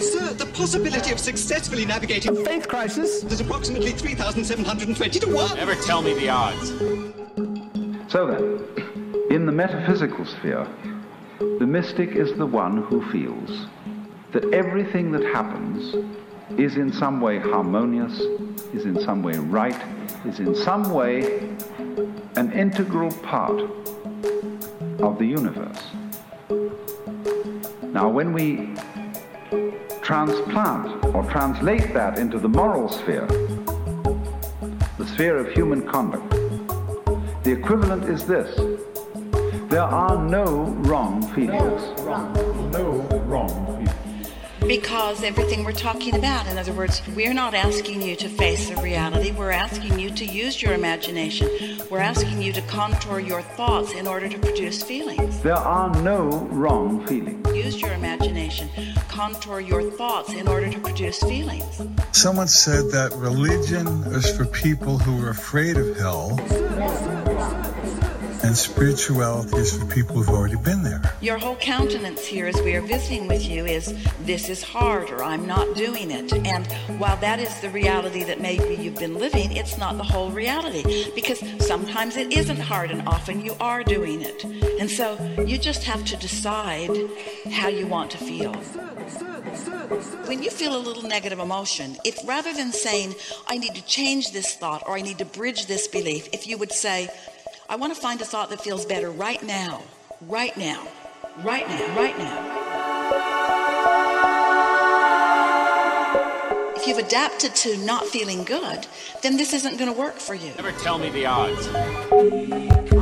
Sir, the possibility of successfully navigating Faith crisis? is approximately 3,720 to 1. Never tell me the odds. So then, in the metaphysical sphere, the mystic is the one who feels that everything that happens is in some way harmonious, is in some way right, is in some way an integral part of the universe. Now, when we transplant or translate that into the moral sphere, the sphere of human conduct, the equivalent is this. There are no wrong feelings. No wrong feeling. Because everything we're talking about, in other words, we're not asking you to face the reality. We're asking you to use your imagination. We're asking you to contour your thoughts in order to produce feelings. There are no wrong feelings. Use your imagination. Contour your thoughts in order to produce feelings. Someone said that religion is for people who are afraid of hell, and spirituality is for people who've already been there. Your whole countenance here as we are visiting with you is this is hard or I'm not doing it. And while that is the reality that maybe you've been living, it's not the whole reality because sometimes it isn't hard and often you are doing it. And so you just have to decide how you want to feel. When you feel a little negative emotion, if rather than saying, I need to change this thought or I need to bridge this belief, if you would say, I want to find a thought that feels better right now, right now, right now, right now. If you've adapted to not feeling good, then this isn't going to work for you. Never tell me the odds.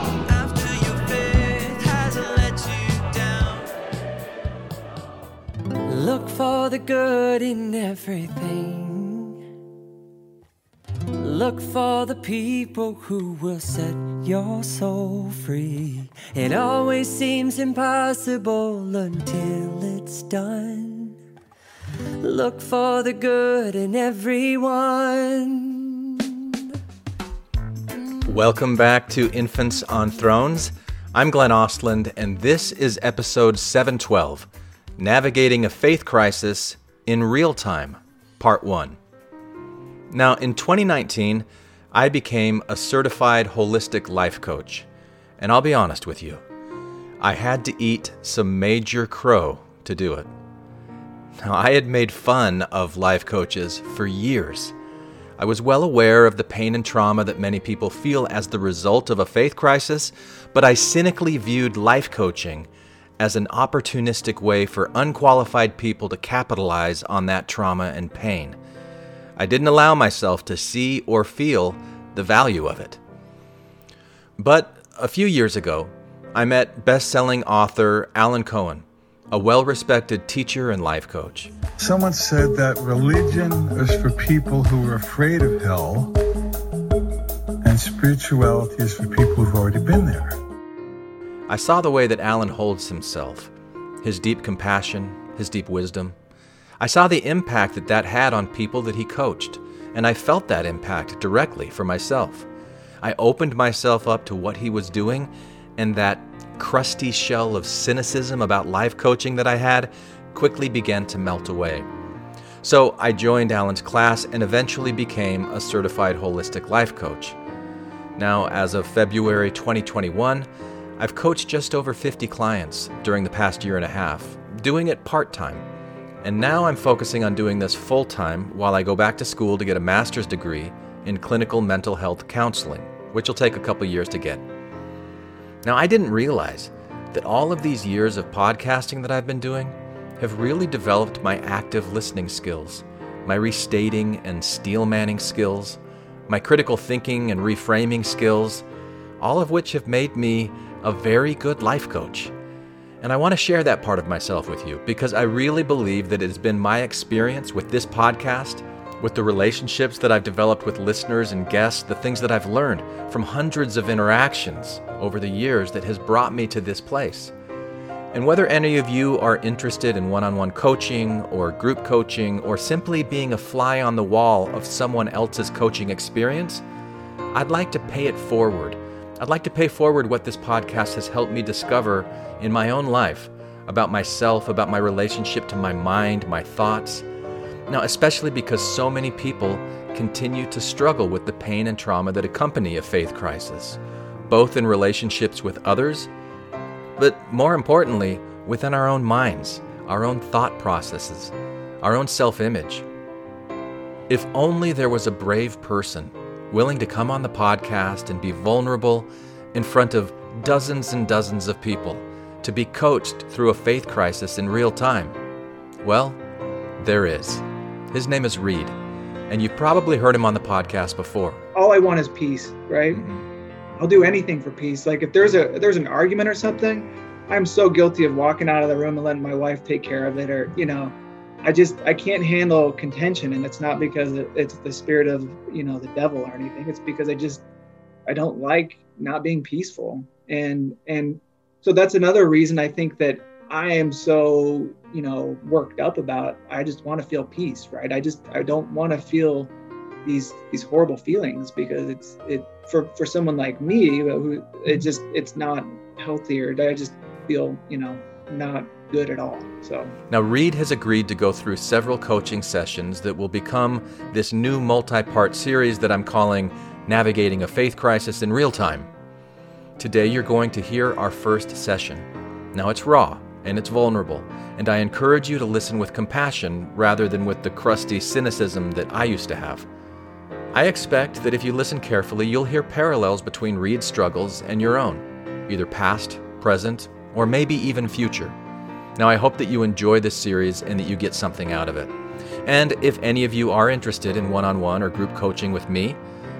The good in everything. Look for the people who will set your soul free. It always seems impossible until it's done. Look for the good in everyone. Welcome back to Infants on Thrones. I'm Glenn Ostlund, and this is episode 712 Navigating a Faith Crisis in Real Time, Part 1. Now, in 2019, I became a certified holistic life coach. And I'll be honest with you, I had to eat some major crow to do it. Now, I had made fun of life coaches for years. I was well aware of the pain and trauma that many people feel as the result of a faith crisis, but I cynically viewed life coaching as an opportunistic way for unqualified people to capitalize on that trauma and pain. I didn't allow myself to see or feel the value of it. But a few years ago, I met best selling author Alan Cohen, a well respected teacher and life coach. Someone said that religion is for people who are afraid of hell, and spirituality is for people who've already been there. I saw the way that Alan holds himself, his deep compassion, his deep wisdom. I saw the impact that that had on people that he coached, and I felt that impact directly for myself. I opened myself up to what he was doing, and that crusty shell of cynicism about life coaching that I had quickly began to melt away. So I joined Alan's class and eventually became a certified holistic life coach. Now, as of February 2021, I've coached just over 50 clients during the past year and a half, doing it part time. And now I'm focusing on doing this full time while I go back to school to get a master's degree in clinical mental health counseling, which will take a couple years to get. Now, I didn't realize that all of these years of podcasting that I've been doing have really developed my active listening skills, my restating and steel manning skills, my critical thinking and reframing skills, all of which have made me a very good life coach. And I want to share that part of myself with you because I really believe that it has been my experience with this podcast, with the relationships that I've developed with listeners and guests, the things that I've learned from hundreds of interactions over the years that has brought me to this place. And whether any of you are interested in one on one coaching or group coaching or simply being a fly on the wall of someone else's coaching experience, I'd like to pay it forward I'd like to pay forward what this podcast has helped me discover in my own life about myself, about my relationship to my mind, my thoughts. Now, especially because so many people continue to struggle with the pain and trauma that accompany a faith crisis, both in relationships with others, but more importantly, within our own minds, our own thought processes, our own self image. If only there was a brave person willing to come on the podcast and be vulnerable in front of dozens and dozens of people, to be coached through a faith crisis in real time? Well, there is. His name is Reed, and you've probably heard him on the podcast before. All I want is peace, right? Mm-hmm. I'll do anything for peace. Like if there's a if there's an argument or something, I'm so guilty of walking out of the room and letting my wife take care of it, or you know, I just I can't handle contention, and it's not because it's the spirit of you know the devil or anything. It's because I just I don't like not being peaceful, and and so that's another reason I think that I am so you know worked up about. I just want to feel peace, right? I just I don't want to feel these these horrible feelings because it's it for for someone like me who it just it's not healthy or I just feel you know not good at all. So now Reed has agreed to go through several coaching sessions that will become this new multi-part series that I'm calling Navigating a Faith Crisis in Real Time. Today you're going to hear our first session. Now it's raw and it's vulnerable, and I encourage you to listen with compassion rather than with the crusty cynicism that I used to have. I expect that if you listen carefully, you'll hear parallels between Reed's struggles and your own, either past, present, or maybe even future. Now, I hope that you enjoy this series and that you get something out of it. And if any of you are interested in one on one or group coaching with me,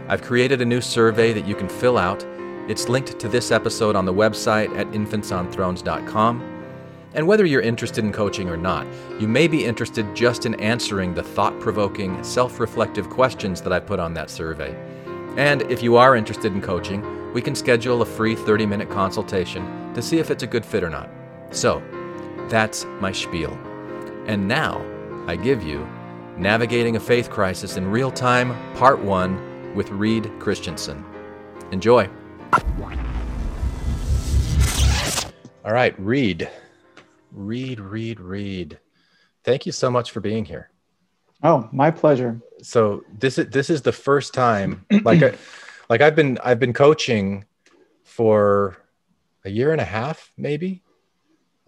I've created a new survey that you can fill out. It's linked to this episode on the website at infantsonthrones.com. And whether you're interested in coaching or not, you may be interested just in answering the thought provoking, self reflective questions that I put on that survey. And if you are interested in coaching, we can schedule a free 30 minute consultation to see if it's a good fit or not. So, that's my spiel. And now, I give you Navigating a Faith Crisis in Real Time, Part 1 with Reed Christensen. Enjoy. All right, Reed. Reed, Reed, Reed. Thank you so much for being here. Oh, my pleasure. So this is this is the first time like I, like I've been I've been coaching for a year and a half maybe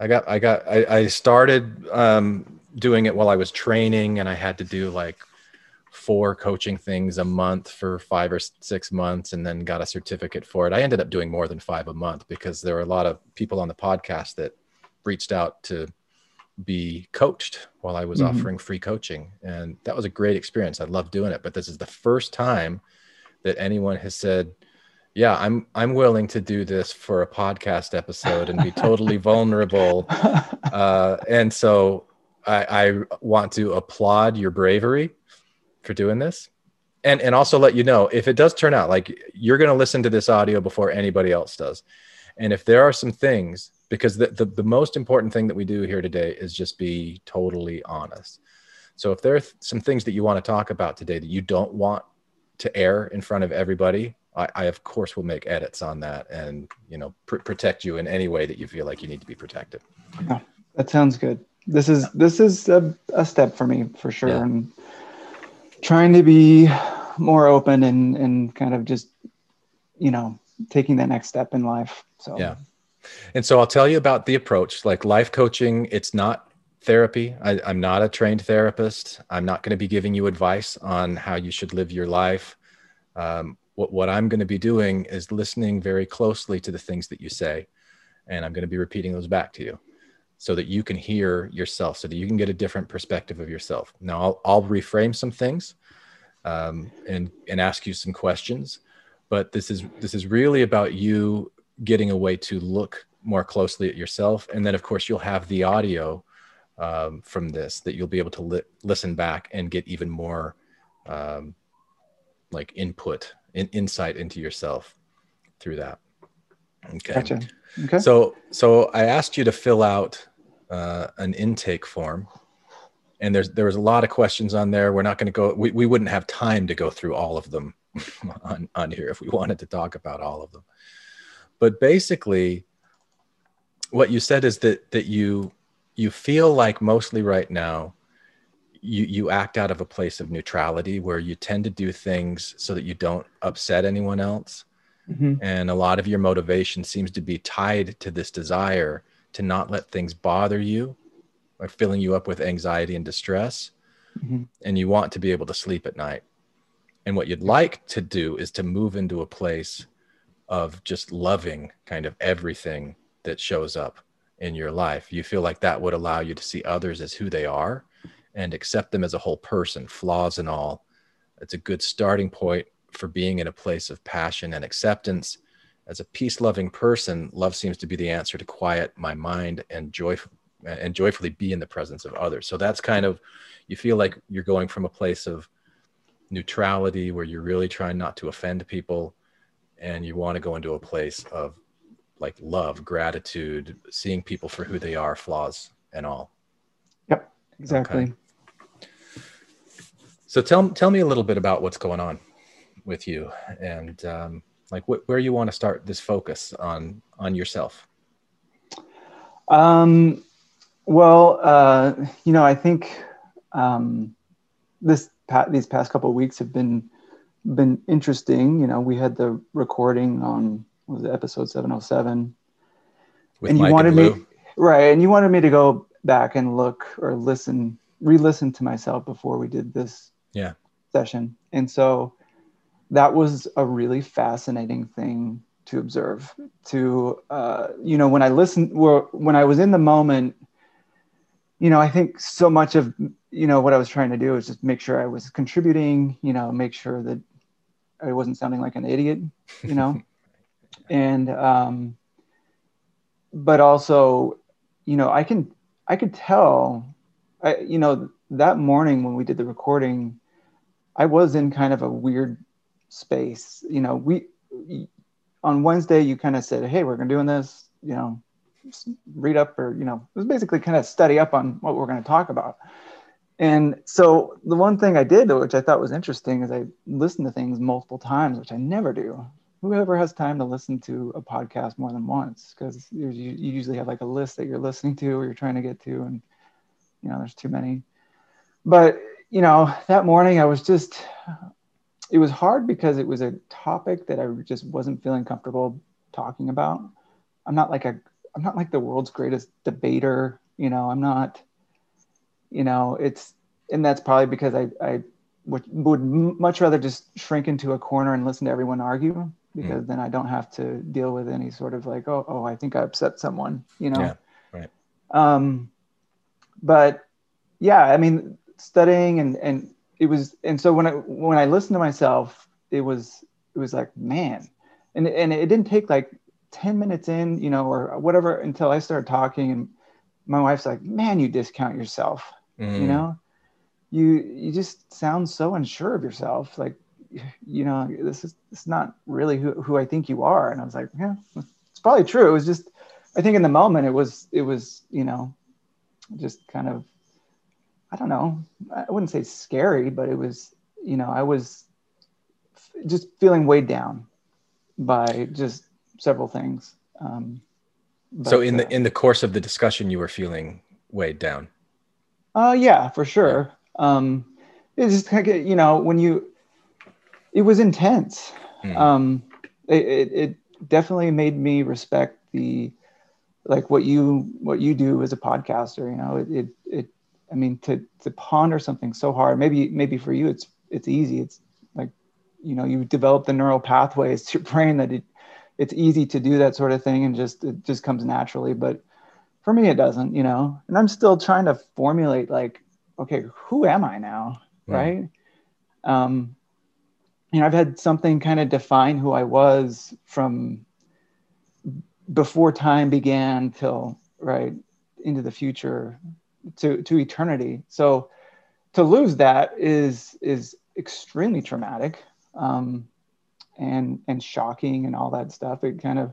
I got, I got, I, I started um, doing it while I was training, and I had to do like four coaching things a month for five or six months, and then got a certificate for it. I ended up doing more than five a month because there were a lot of people on the podcast that reached out to be coached while I was mm-hmm. offering free coaching, and that was a great experience. I love doing it, but this is the first time that anyone has said yeah i'm i'm willing to do this for a podcast episode and be totally vulnerable. Uh, and so I, I want to applaud your bravery for doing this. And and also let you know if it does turn out like you're going to listen to this audio before anybody else does. And if there are some things because the, the, the most important thing that we do here today is just be totally honest. So if there are some things that you want to talk about today that you don't want to air in front of everybody I, I, of course will make edits on that and you know pr- protect you in any way that you feel like you need to be protected. Yeah, that sounds good. This is this is a, a step for me for sure yeah. and trying to be more open and and kind of just you know taking that next step in life so. Yeah. And so i'll tell you about the approach. Like life coaching it's not therapy. I, i'm not a trained therapist. I'm not going to be giving you advice on how you should live your life. Um, what, what I'm going to be doing is listening very closely to the things that you say. And I'm going to be repeating those back to you so that you can hear yourself, so that you can get a different perspective of yourself. Now, I'll, I'll reframe some things um, and, and ask you some questions. But this is this is really about you getting a way to look more closely at yourself. And then, of course, you'll have the audio um, from this that you'll be able to li- listen back and get even more um, like input and in, insight into yourself through that. Okay. Gotcha. Okay. So, so I asked you to fill out uh, an intake form, and there's there was a lot of questions on there. We're not going to go. We, we wouldn't have time to go through all of them on on here if we wanted to talk about all of them. But basically, what you said is that that you you feel like mostly right now you you act out of a place of neutrality where you tend to do things so that you don't upset anyone else Mhm. and a lot of your motivation seems to be tied to this desire to not let things bother you or filling you up with anxiety and distress Mhm. and you want to be able to sleep at night and what you'd like to do is to move into a place of just loving kind of everything that shows up in your life. You feel like that would allow you to see others as who they are and accept them as a whole person, flaws and all. It's a good starting point for being in a place of passion and acceptance. As a peace loving person, love seems to be the answer to quiet my mind and joy and joyfully be in the presence of others. So that's kind of you feel like you're going from a place of neutrality where you're really trying not to offend people and you want to go into a place of like love, gratitude, seeing people for who they are, flaws and all. Yep. Exactly. So tell tell me a little bit about what's going on with you and um, like wh- where you want to start this focus on on yourself. Um, well, uh, you know, I think um, this these past couple of weeks have been been interesting. You know, we had the recording on what was it, episode seven oh seven, and you Mike and wanted Lou. me right, and you wanted me to go back and look or listen, re-listen to myself before we did this Yeah. session, and so that was a really fascinating thing to observe to uh, you know when i listened when i was in the moment you know i think so much of you know what i was trying to do is just make sure i was contributing you know make sure that i wasn't sounding like an idiot you know and um but also you know i can i could tell i you know that morning when we did the recording i was in kind of a weird space you know we on wednesday you kind of said hey we're going to doing this you know read up or you know it was basically kind of study up on what we're going to talk about. And so the one thing i did which i thought was interesting is i listened to things multiple times which i never do. Whoever has time to listen to a podcast more than once? Because you, you usually have like a list that you're listening to or you're trying to get to and you know there's too many. But you know that morning i was just it was hard because it was a topic that i just wasn't feeling comfortable talking about i'm not like a i'm not like the world's greatest debater you know i'm not you know it's and that's probably because i i would, would much rather just shrink into a corner and listen to everyone argue because then i don't have to deal with any sort of like oh oh i think i upset someone you know Yeah. Right. um but yeah i mean studying and and it was and so when i when i listened to myself it was it was like man and and it didn't take like 10 minutes in you know or whatever until i started talking and my wife's like man you discount yourself you Mm. know? You you just sound so unsure of yourself like you know this is it's not really who, who i think you are. And i was like yeah it's probably true. It was just i think in the moment it was it was you know just kind of i don't know i wouldn't say scary but it was you know i was f- just feeling weighed down by just several things um so but, in uh, the in the course of the discussion you were feeling weighed down. Uh, yeah, for sure. Um, it's just kind of, you know, when you, it was intense. Mhm. Um, it, it, it definitely made me respect the, like what you, what you do as a podcaster, you know, it, it, it I mean, to, to ponder something so hard, maybe, maybe for you, it's, it's easy. It's like, you know, you develop the neural pathways to your brain that it, it's easy to do that sort of thing and just, it just comes naturally. But for me it doesn't you know and i'm still trying to formulate like okay who am i now Mm. right um you know i've had something kind of define who i was from before time began till right into the future to to eternity. So to lose that is is extremely traumatic um, and and shocking and all that stuff. It kind of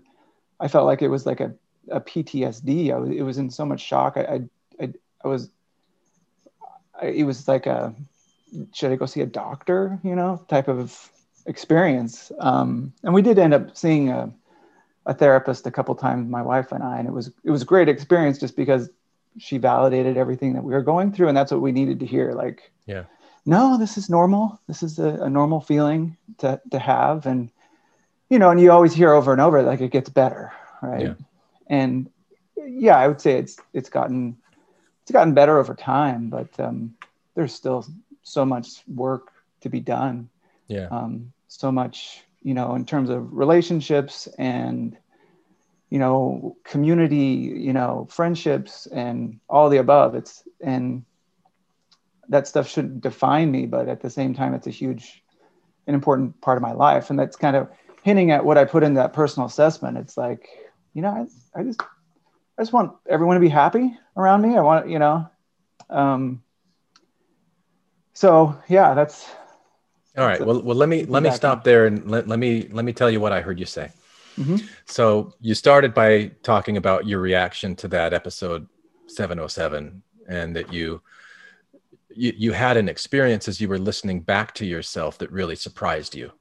i felt like it was like a, a ptsd I was, it was in so much shock. I i, I, was I, it was like a should i go see a doctor you know type of experience. Um, and we did end up seeing a, a therapist a couple times my wife and i and it was it was a great experience just because she validated everything that we were going through and that's what we needed to hear like yeah. no this is normal. This is a, a normal feeling to, to have and you know and you always hear over and over like it gets better right? Yeah. and yeah i would say it's it's gotten it's gotten better over time but um, there's still so much work to be done. Yeah. Um, so much you know in terms of relationships and you know community you know friendships and all the above. It's and that stuff shouldn't define me but at the same time it's a huge an important part of my life. And that's kind of hinting at what i put in that personal assessment. It's like you know i, I just i just want everyone to be happy around me. I want you know um so yeah that's all right. well, well let me let me stop there and let, let me let me tell you what i heard you say Mhm. so you started by talking about your reaction to that episode 707 and that you you, you had an experience as you were listening back to yourself that really surprised you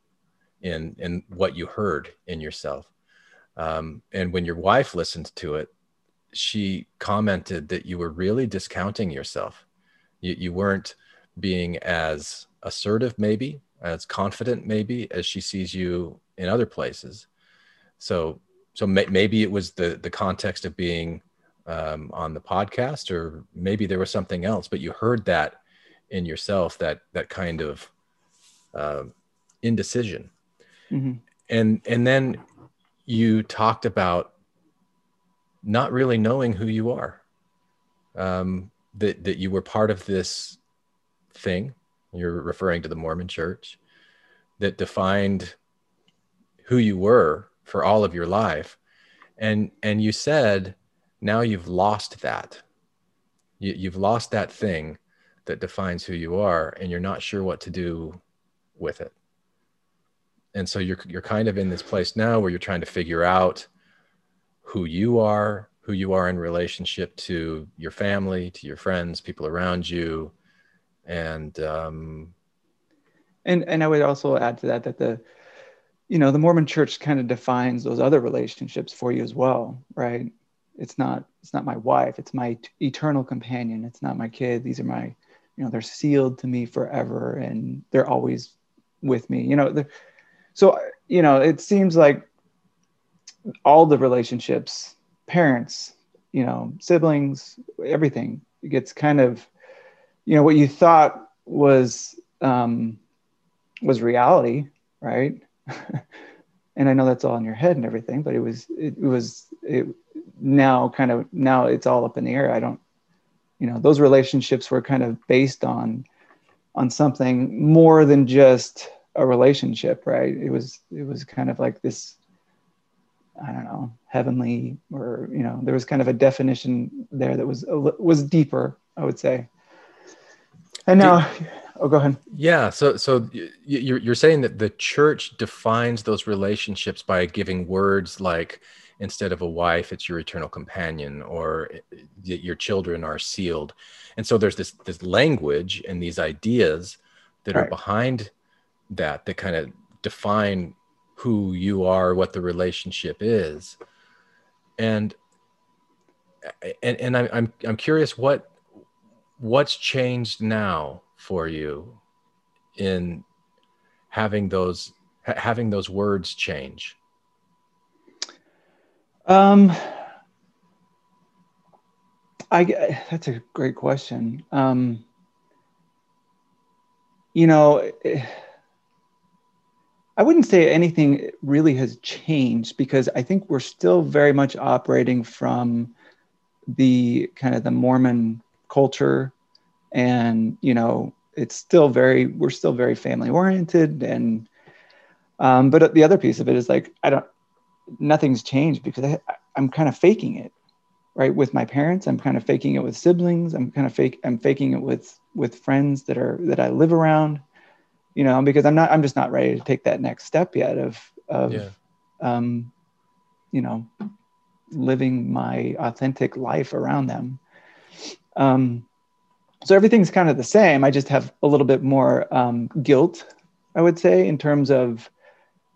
in in what you heard in yourself. Um, and when your wife listened to it she commented that you were really discounting yourself. You, you weren't being as assertive maybe as confident maybe as she sees you in other places so so may, maybe it was the the context of being um, on the podcast or maybe there was something else but you heard that in yourself that that kind of uh, indecision Mhm. and and then you talked about not really knowing who you are um, that that you were part of this thing you're referring to the mormon church that defined who you were for all of your life. And and you said now you've lost that. You, you've lost that thing that defines who you are and you're not sure what to do with it. And so you're you're kind of in this place now where you're trying to figure out who you are who you are in relationship to your family to your friends people around you. And um, and and i would also add to that that the you know the mormon church kind of defines those other relationships for you as well right? It's not it's not my wife it's my eternal companion it's not my kid these are my you know they're sealed to me forever and they're always with me you know so you know it seems like all the relationships parents you know siblings everything it gets kind of you know what you thought was um was reality right and i know that's all in your head and everything but it was it, was it now kind of now it's all up in the air. I don't you know those relationships were kind of based on on something more than just a relationship right? It was it was kind of like this i don't know heavenly or you know there was kind of a definition there that was was deeper i would say. And now oh go ahead. Yeah so so you're, you're saying that the church defines those relationships by giving words like instead of a wife it's your eternal companion or y- your children are sealed. And so there's this this language and these ideas that are behind that that kind of define who you are what the relationship is. And and, and I'm, I'm i'm curious what what's changed now for you in having those ha- having those words change Um, I that's a great question. Um, you know, I wouldn't say anything really has changed because I think we're still very much operating from the kind of the Mormon culture, and you know, it's still very we're still very family oriented, and um, but the other piece of it is like I don't nothing's changed because I, I'm kind of faking it, right? With my parents, I'm kind of faking it with siblings. I'm kind of fake. I'm faking it with with friends that are that I live around, you know, because I'm not. I'm just not ready to take that next step yet of of, Yeah. um, you know, living my authentic life around them. Um, so everything's kind of the same. I just have a little bit more um, guilt, I would say, in terms of,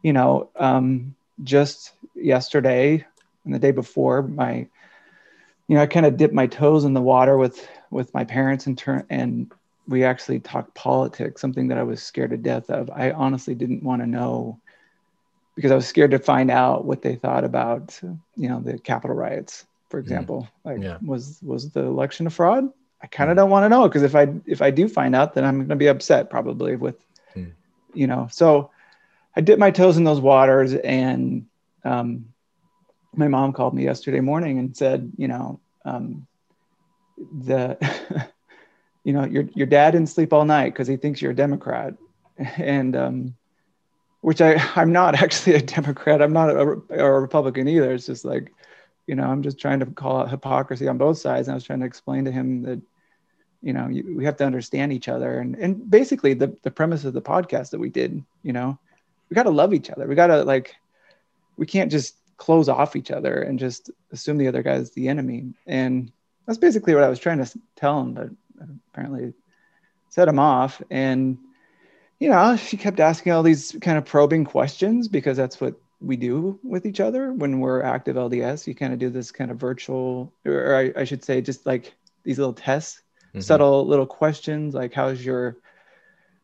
you know, um, just yesterday and the day before, my, you know, I kind of dipped my toes in the water with with my parents and turn, and we actually talked politics, something that I was scared to death of. I honestly didn't want to know because I was scared to find out what they thought about, you know, the Capitol riots, for example. Like, Yeah. was was the election a fraud? I kind of don't want to know because if I if I do find out, then I'm going to be upset probably with, Hmm. you know. So I dipped my toes in those waters, and um, my mom called me yesterday morning and said, you know, um, the, you know, your your dad didn't sleep all night because he thinks you're a Democrat, and um, which I I'm not actually a Democrat. I'm not a, a Republican either. It's just like, you know, I'm just trying to call out hypocrisy on both sides. And I was trying to explain to him that, you know, you, we have to understand each other. And and basically the the premise of the podcast that we did, you know, we got to love each other. We got to like, we can't just close off each other and just assume the other guy's the enemy. And that's basically what I was trying to tell him, but apparently set him off. And you know, she kept asking all these kind of probing questions because that's what we do with each other when we're active LDS. You kind of do this kind of virtual, or I, I should say, just like these little tests, Mhm. subtle little questions like, how's your,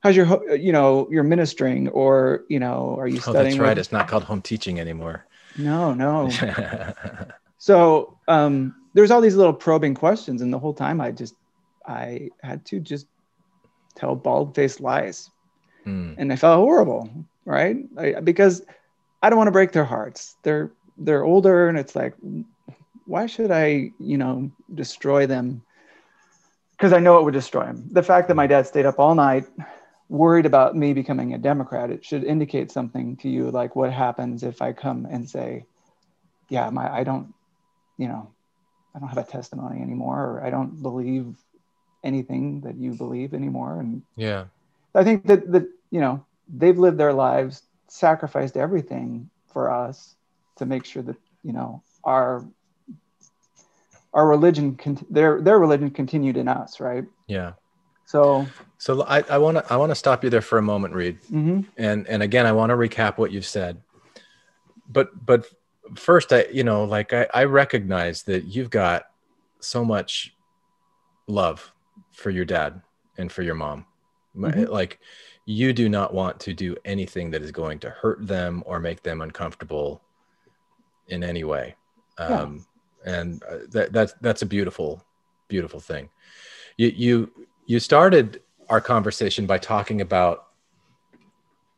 how's your, you know, your ministering, or you know, are you studying Oh, studying? that's right. with- It's not called home teaching anymore. no, no. So um, there's all these little probing questions, and the whole time I just I had to just tell bald-faced lies, Hmm. and I felt horrible, right? I, because I don't want to break their hearts. They're they're older, and it's like, why should I, you know, destroy them? Because I know it would destroy them. The fact that my dad stayed up all night, worried about me becoming a Democrat, it should indicate something to you, like what happens if I come and say, yeah, my I don't, you know, I don't have a testimony anymore, or I don't believe anything that you believe anymore. And yeah. I think that that you know they've lived their lives, sacrificed everything for us to make sure that you know our our religion, con- their their religion continued in us, right? Yeah. So So I, I want to I want to stop you there for a moment, Reed. mm-hmm. And and again, I want to recap what you've said. But but first, I you know like I, I recognize that you've got so much love for your dad and for your mom. Mhm. Like you do not want to do anything that is going to hurt them or make them uncomfortable in any way. Yeah. Um, and uh, that that's that's a beautiful beautiful thing. You you you started our conversation by talking about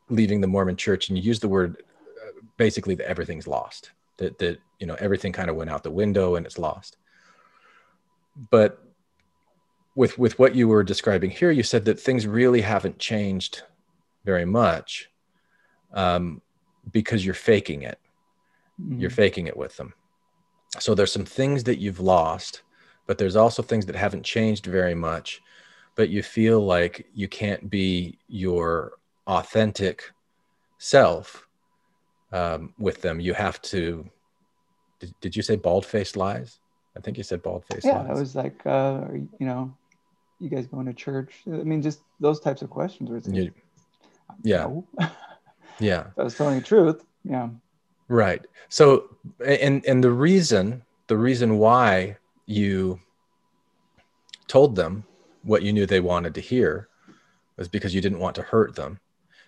leaving the Mormon church and you used the word uh, basically that everything's lost that that you know everything kind of went out the window and it's lost but with with what you were describing here you said that things really haven't changed very much um, because you're faking it you're Mhm. faking it with them so there's some things that you've lost but there's also things that haven't changed very much but you feel like you can't be your authentic self um, with them you have to did, did you say bald-faced lies i think you said bald-faced yeah, lies I was like, uh, are you you know, you guys going to church? I mean, just those types of questions. Where it's like, You- yeah no. yeah If I was telling the truth. Yeah. Right. So and and the reason the reason why you told them what you knew they wanted to hear was because you didn't want to hurt them.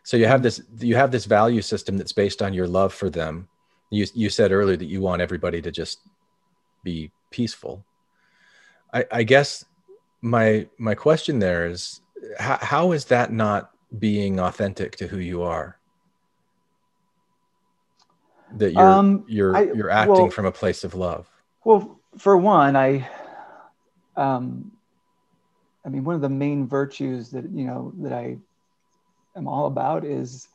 So you have this you have this value system that's based on your love for them. You you said earlier that you want everybody to just be peaceful. I, I guess my my question there is how, how is that not being authentic to who you are? That you're Um, you're I- you're acting well- from a place of love. Well, for one, I, um, I mean, one of the main virtues that you know that I am all about is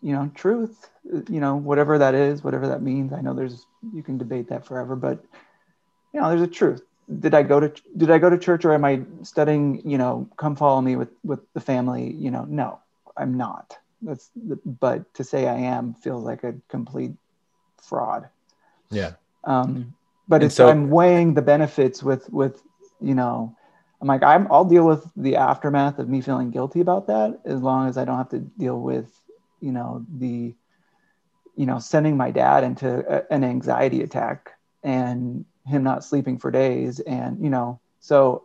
you know truth you know whatever that is whatever that means. I know there's you can debate that forever but you know there's a truth. Did i go to did i go to church or am i studying you know come follow me with with the family? You know no i'm not. That's but to say i am feels like a complete fraud. Yeah. Um but it's so, i'm weighing the benefits with with you know i'm like i'm i'll deal with the aftermath of me feeling guilty about that as long as i don't have to deal with you know the you know sending my dad into a, an anxiety attack and him not sleeping for days and you know so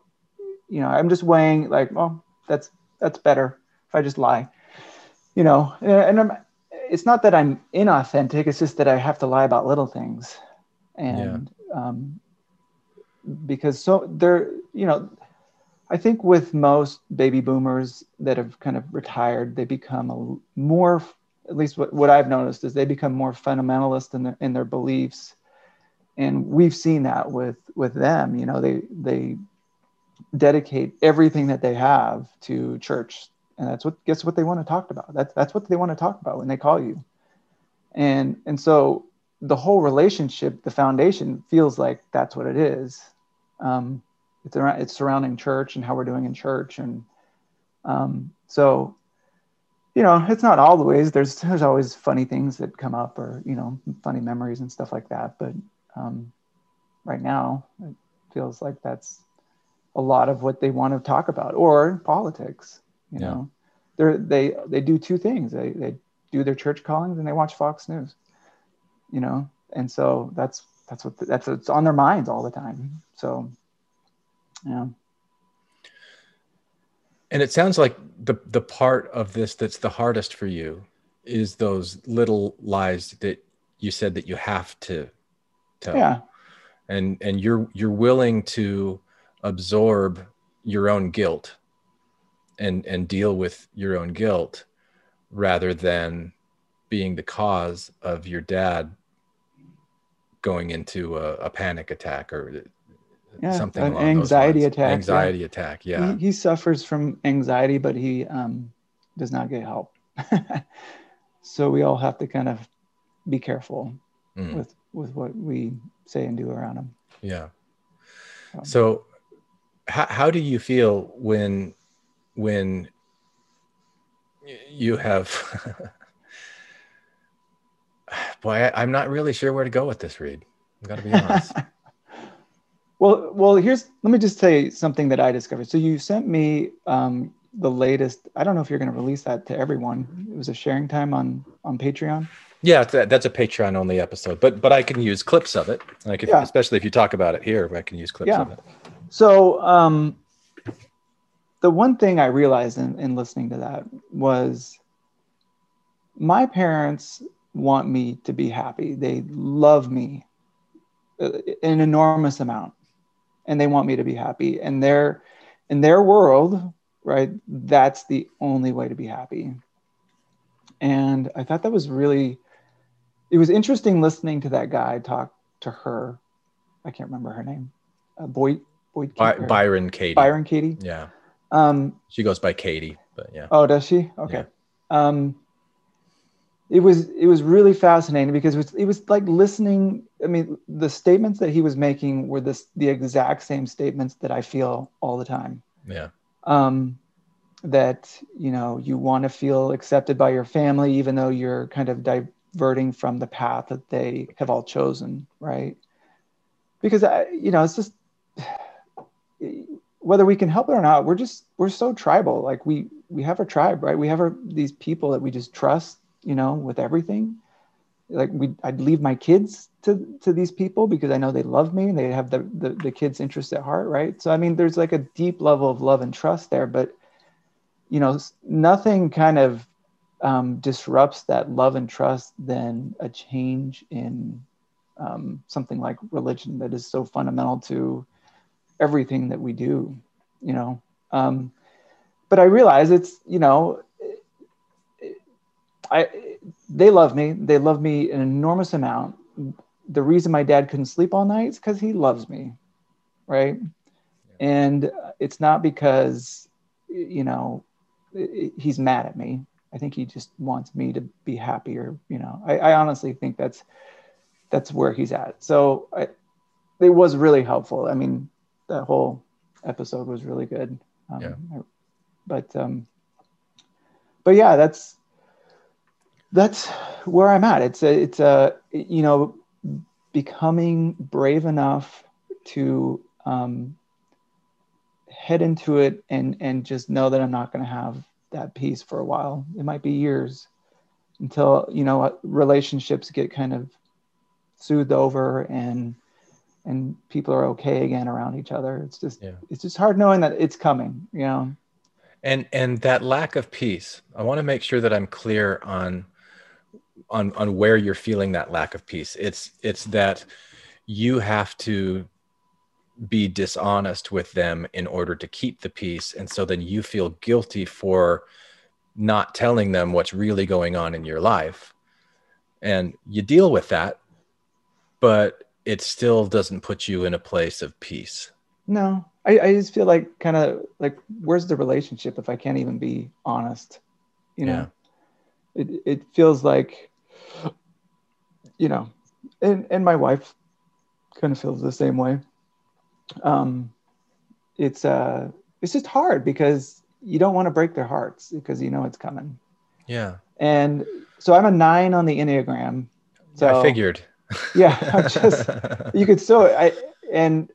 you know i'm just weighing like well that's that's better if i just lie you know and i'm it's not that i'm inauthentic it's just that i have to lie about little things and yeah. um because so there you know i think with most baby boomers that have kind of retired they become a more at least what, what i've noticed is they become more fundamentalist in their in their beliefs and we've seen that with with them you know they they dedicate everything that they have to church and that's what guess what they want to talk about? That's that's what they want to talk about when they call you. And and so the whole relationship the foundation feels like that's what it is. Um, it's around it's surrounding church and how we're doing in church. And um, so you know it's not all the ways there's there's always funny things that come up or you know funny memories and stuff like that. But um, right now it feels like that's a lot of what they want to talk about or politics you yeah. know they're they they do two things they they do their church callings and they watch fox news you know and so that's that's what that's it's on their minds all the time so yeah and it sounds like the the part of this that's the hardest for you is those little lies that you said that you have to tell. Yeah. And and you're you're willing to absorb your own guilt and and deal with your own guilt rather than being the cause of your dad going into a, a panic attack or yeah, something an anxiety attack anxiety yeah. attack yeah. He, he, suffers from anxiety but he um, does not get help. So we all have to kind of be careful mm. with with what we say and do around him. Yeah. So, so how, how do you feel when when you have boy I, am not really sure where to go with this Reed i've got to be honest. Well well here's let me just say something that i discovered. So you sent me um, the latest i don't know if you're going to release that to everyone. It was a sharing time on on patreon? Yeah that's a patreon only episode but but i can use clips of it. Like if, yeah. especially if you talk about it here i can use clips yeah. of it. So um the one thing I realized in, in listening to that was my parents want me to be happy. They love me uh, an enormous amount and they want me to be happy. And they're in their world, right? That's the only way to be happy. And I thought that was really, it was interesting listening to that guy talk to her. I can't remember her name. Uh, Boyd, Boyd By, Byron Katie. Byron Katie. Yeah. Um, she goes by Katie, but yeah. Oh, does she? Okay. Yeah. Um, it was it was really fascinating because it was it was like listening. I mean, the statements that he was making were this the exact same statements that I feel all the time. Yeah. Um, that you know you want to feel accepted by your family, even though you're kind of diverting from the path that they have all chosen, right? Because I, you know, it's just whether we can help it or not, we're just we're so tribal. Like we we have a tribe, right? We have our, these people that we just trust, you know, with everything. Like we, I'd leave my kids to to these people because I know they love me and they have the, the the kids' interest at heart, right? So I mean, there's like a deep level of love and trust there, but you know, nothing kind of um, disrupts that love and trust than a change in um, something like religion that is so fundamental to everything that we do, you know. Um, but I realize it's, you know, I they love me. They love me an enormous amount. The reason my dad couldn't sleep all night is because he loves me, right? And it's not because, you know, he's mad at me. I think he just wants me to be happier. You know, I, I honestly think that's that's where he's at. So I, it was really helpful. I mean, that whole episode was really good. Um, Yeah. But um, but yeah, that's that's where I'm at. It's a, it's a you know becoming brave enough to um, head into it and and just know that I'm not going to have that peace for a while. It might be years until you know relationships get kind of soothed over and and people are okay again around each other. It's just Yeah. it's just hard knowing that it's coming. You know. and and that lack of peace i want to make sure that i'm clear on on on where you're feeling that lack of peace it's it's that you have to be dishonest with them in order to keep the peace and so then you feel guilty for not telling them what's really going on in your life and you deal with that but it still doesn't put you in a place of peace No, I, I just feel like kind of like where's the relationship if I can't even be honest? You know, it it feels like, you know, and and my wife kind of feels the same way. Um, it's uh, it's just hard because you don't want to break their hearts because you know it's coming. yeah And so I'm a nine on the enneagram. So i figured yeah i'm just you could so i and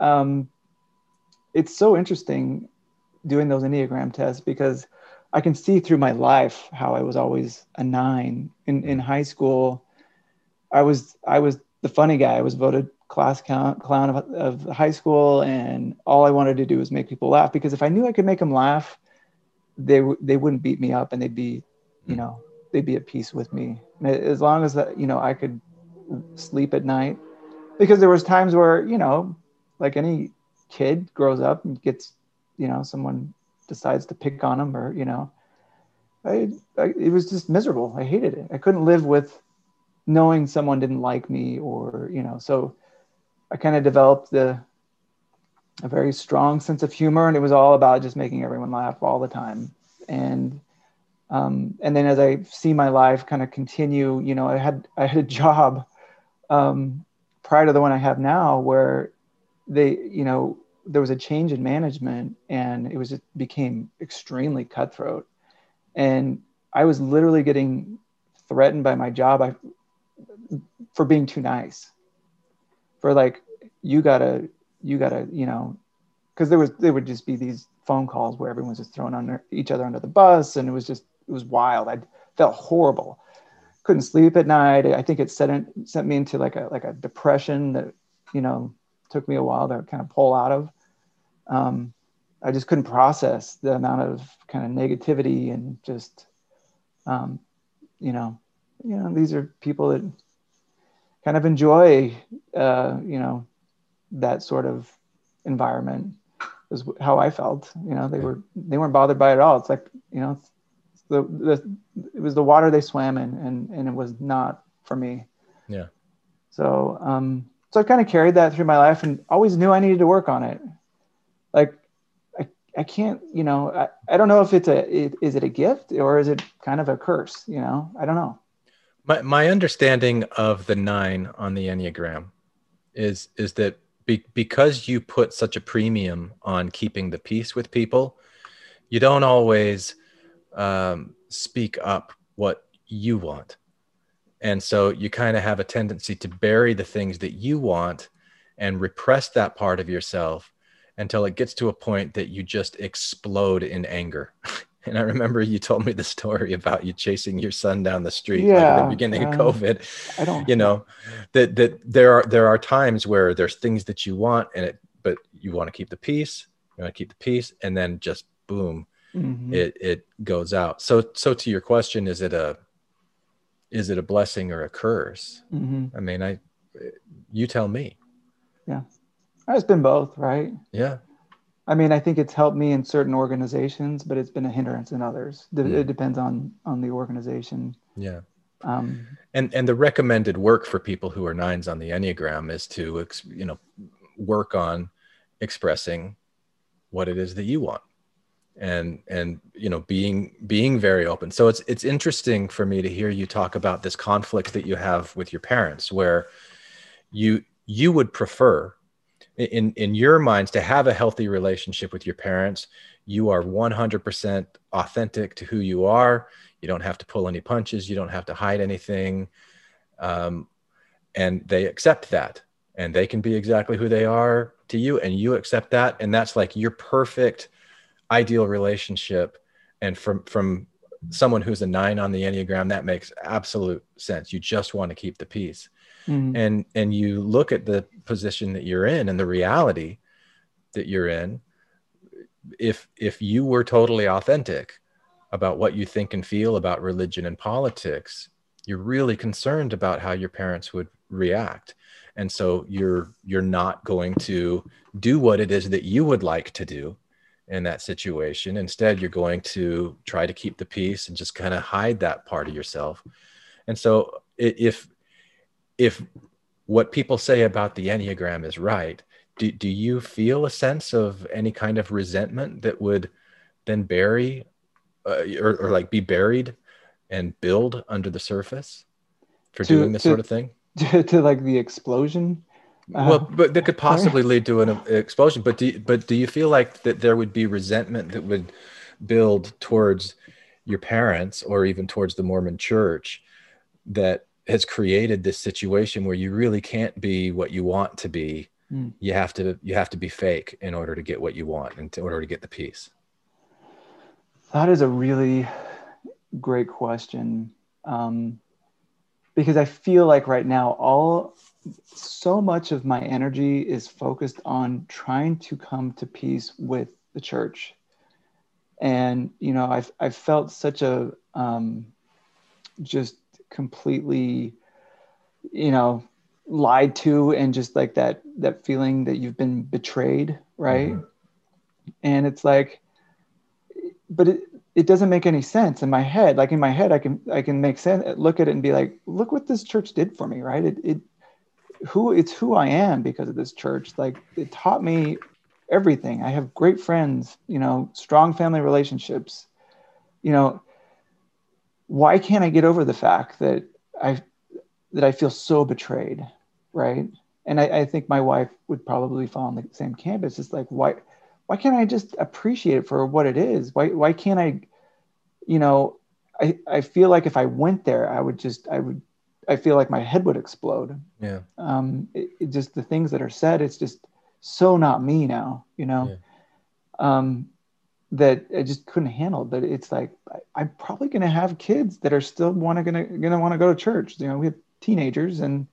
um it's so interesting doing those enneagram tests because i can see through my life how i was always a nine in in high school. I was i was the funny guy. I was voted class count, clown of, of high school and all i wanted to do was make people laugh because if i knew i could make them laugh they they wouldn't beat me up and they'd be you know they'd be at peace with me. And as long as that you know i could sleep at night. Because there was times where you know like any kid grows up and gets you know someone decides to pick on them or you know I, I it was just miserable. I hated it. I couldn't live with knowing someone didn't like me or you know so i kind of developed the a very strong sense of humor and it was all about just making everyone laugh all the time. And um, and then as I see my life kind of continue, you know, I had I had a job um, prior to the one I have now where they, you know, there was a change in management and it was it became extremely cutthroat, and I was literally getting threatened by my job I, for being too nice, for like you gotta you gotta you know, because there was there would just be these phone calls where everyone's just throwing under each other under the bus and it was just it was wild. I felt horrible. Couldn't sleep at night. I think it sent sent me into like a like a depression that you know took me a while to kind of pull out of. Um, I just couldn't process the amount of kind of negativity and just um, you know you know these are people that kind of enjoy uh, you know that sort of environment is how I felt. You know, they were they weren't bothered by it at all. It's like you know, the the it was the water they swam in, and and it was not for me. Yeah. So um, so I kind of carried that through my life, and always knew I needed to work on it. Like I I can't you know I, I don't know if it's a it, is it a gift or is it kind of a curse? You know, I don't know. My my understanding of the nine on the Enneagram is is that be, because you put such a premium on keeping the peace with people, you don't always um, speak up what you want, and so you kind of have a tendency to bury the things that you want and repress that part of yourself until it gets to a point that you just explode in anger. And I remember you told me the story about you chasing your son down the street like at Yeah, the beginning um, of COVID. I don't- you know, that that there are there are times where there's things that you want and it but you want to keep the peace, you want to keep the peace, and then just boom, Mhm. it it goes out. So so to your question, is it a is it a blessing or a curse? Mhm. I mean, I you tell me. Yeah, it's been both, right? Yeah. I mean, I think it's helped me in certain organizations, but it's been a hindrance in others. D- Mm. It depends on on the organization. Yeah. Um, and and the recommended work for people who are nines on the enneagram is to ex, you know work on expressing what it is that you want and and you know being being very open. So it's it's interesting for me to hear you talk about this conflict that you have with your parents where you you would prefer in in your minds to have a healthy relationship with your parents. You are 100% authentic to who you are. You don't have to pull any punches. You don't have to hide anything. Um, and they accept that. And they can be exactly who they are to you and you accept that. And that's like your perfect ideal relationship and from from someone who's a nine on the enneagram that makes absolute sense. You just want to keep the peace. Mm-hmm. and and you look at the position that you're in and the reality that you're in. If if you were totally authentic about what you think and feel about religion and politics you're really concerned about how your parents would react. And so you're you're not going to do what it is that you would like to do in that situation. Instead, you're going to try to keep the peace and just kind of hide that part of yourself. And so if if what people say about the Enneagram is right, do, do you feel a sense of any kind of resentment that would then bury uh, or, or, like be buried and build under the surface for to, doing this to, sort of thing? To, to like the explosion uh, well, but that could possibly lead to an explosion. But do you, but do you feel like that there would be resentment that would build towards your parents or even towards the Mormon Church that has created this situation where you really can't be what you want to be? Mm. You have to you have to be fake in order to get what you want and in order to get the peace. That is a really great question. Um, because I feel like right now all so much of my energy is focused on trying to come to peace with the church. And you know i've, I've felt such a um, just completely you know lied to and just like that that feeling that you've been betrayed right? Mm-hmm. and it's like but it, it doesn't make any sense in my head. Like in my head i can i can make sense look at it and be like look what this church did for me right? It, it who it's who I am because of this church. Like it taught me everything. I have great friends, you know, strong family relationships. You know, why can't I get over the fact that I that I feel so betrayed, right? And I, I think my wife would probably fall on the same camp. It's like why why can't I just appreciate it for what it is? Why why can't I, you know, I, I feel like if I went there, I would just I would I feel like my head would explode. Yeah. Um, it, it just the things that are said, it's just so not me now, you know. Yeah. Um, that I just couldn't handle. But it's like I, am probably going to have kids that are still want to gonna gonna want to go to church. You know, we have teenagers, and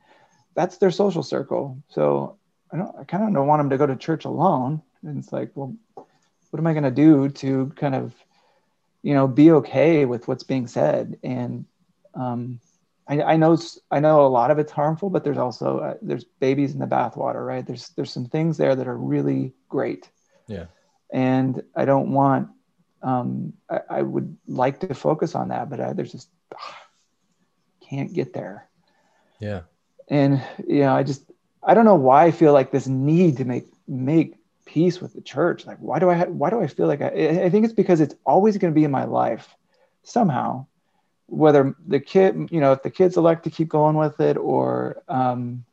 that's their social circle. So I don't. I kind of don't want them to go to church alone. And it's like, well, what am I going to do to kind of, you know, be okay with what's being said and um, I, I, know I know a lot of it's harmful, but there's also uh, there's babies in the bathwater, right? There's there's some things there that are really great. Yeah. And I don't want. Um, I, I would like to focus on that, but I, there's just ugh, can't get there. Yeah. And you know, I just I don't know why I feel like this need to make make peace with the church. Like, why do I ha- why do I feel like I? I think it's because it's always going to be in my life somehow whether the kid, you know, if the kids elect to keep going with it or um,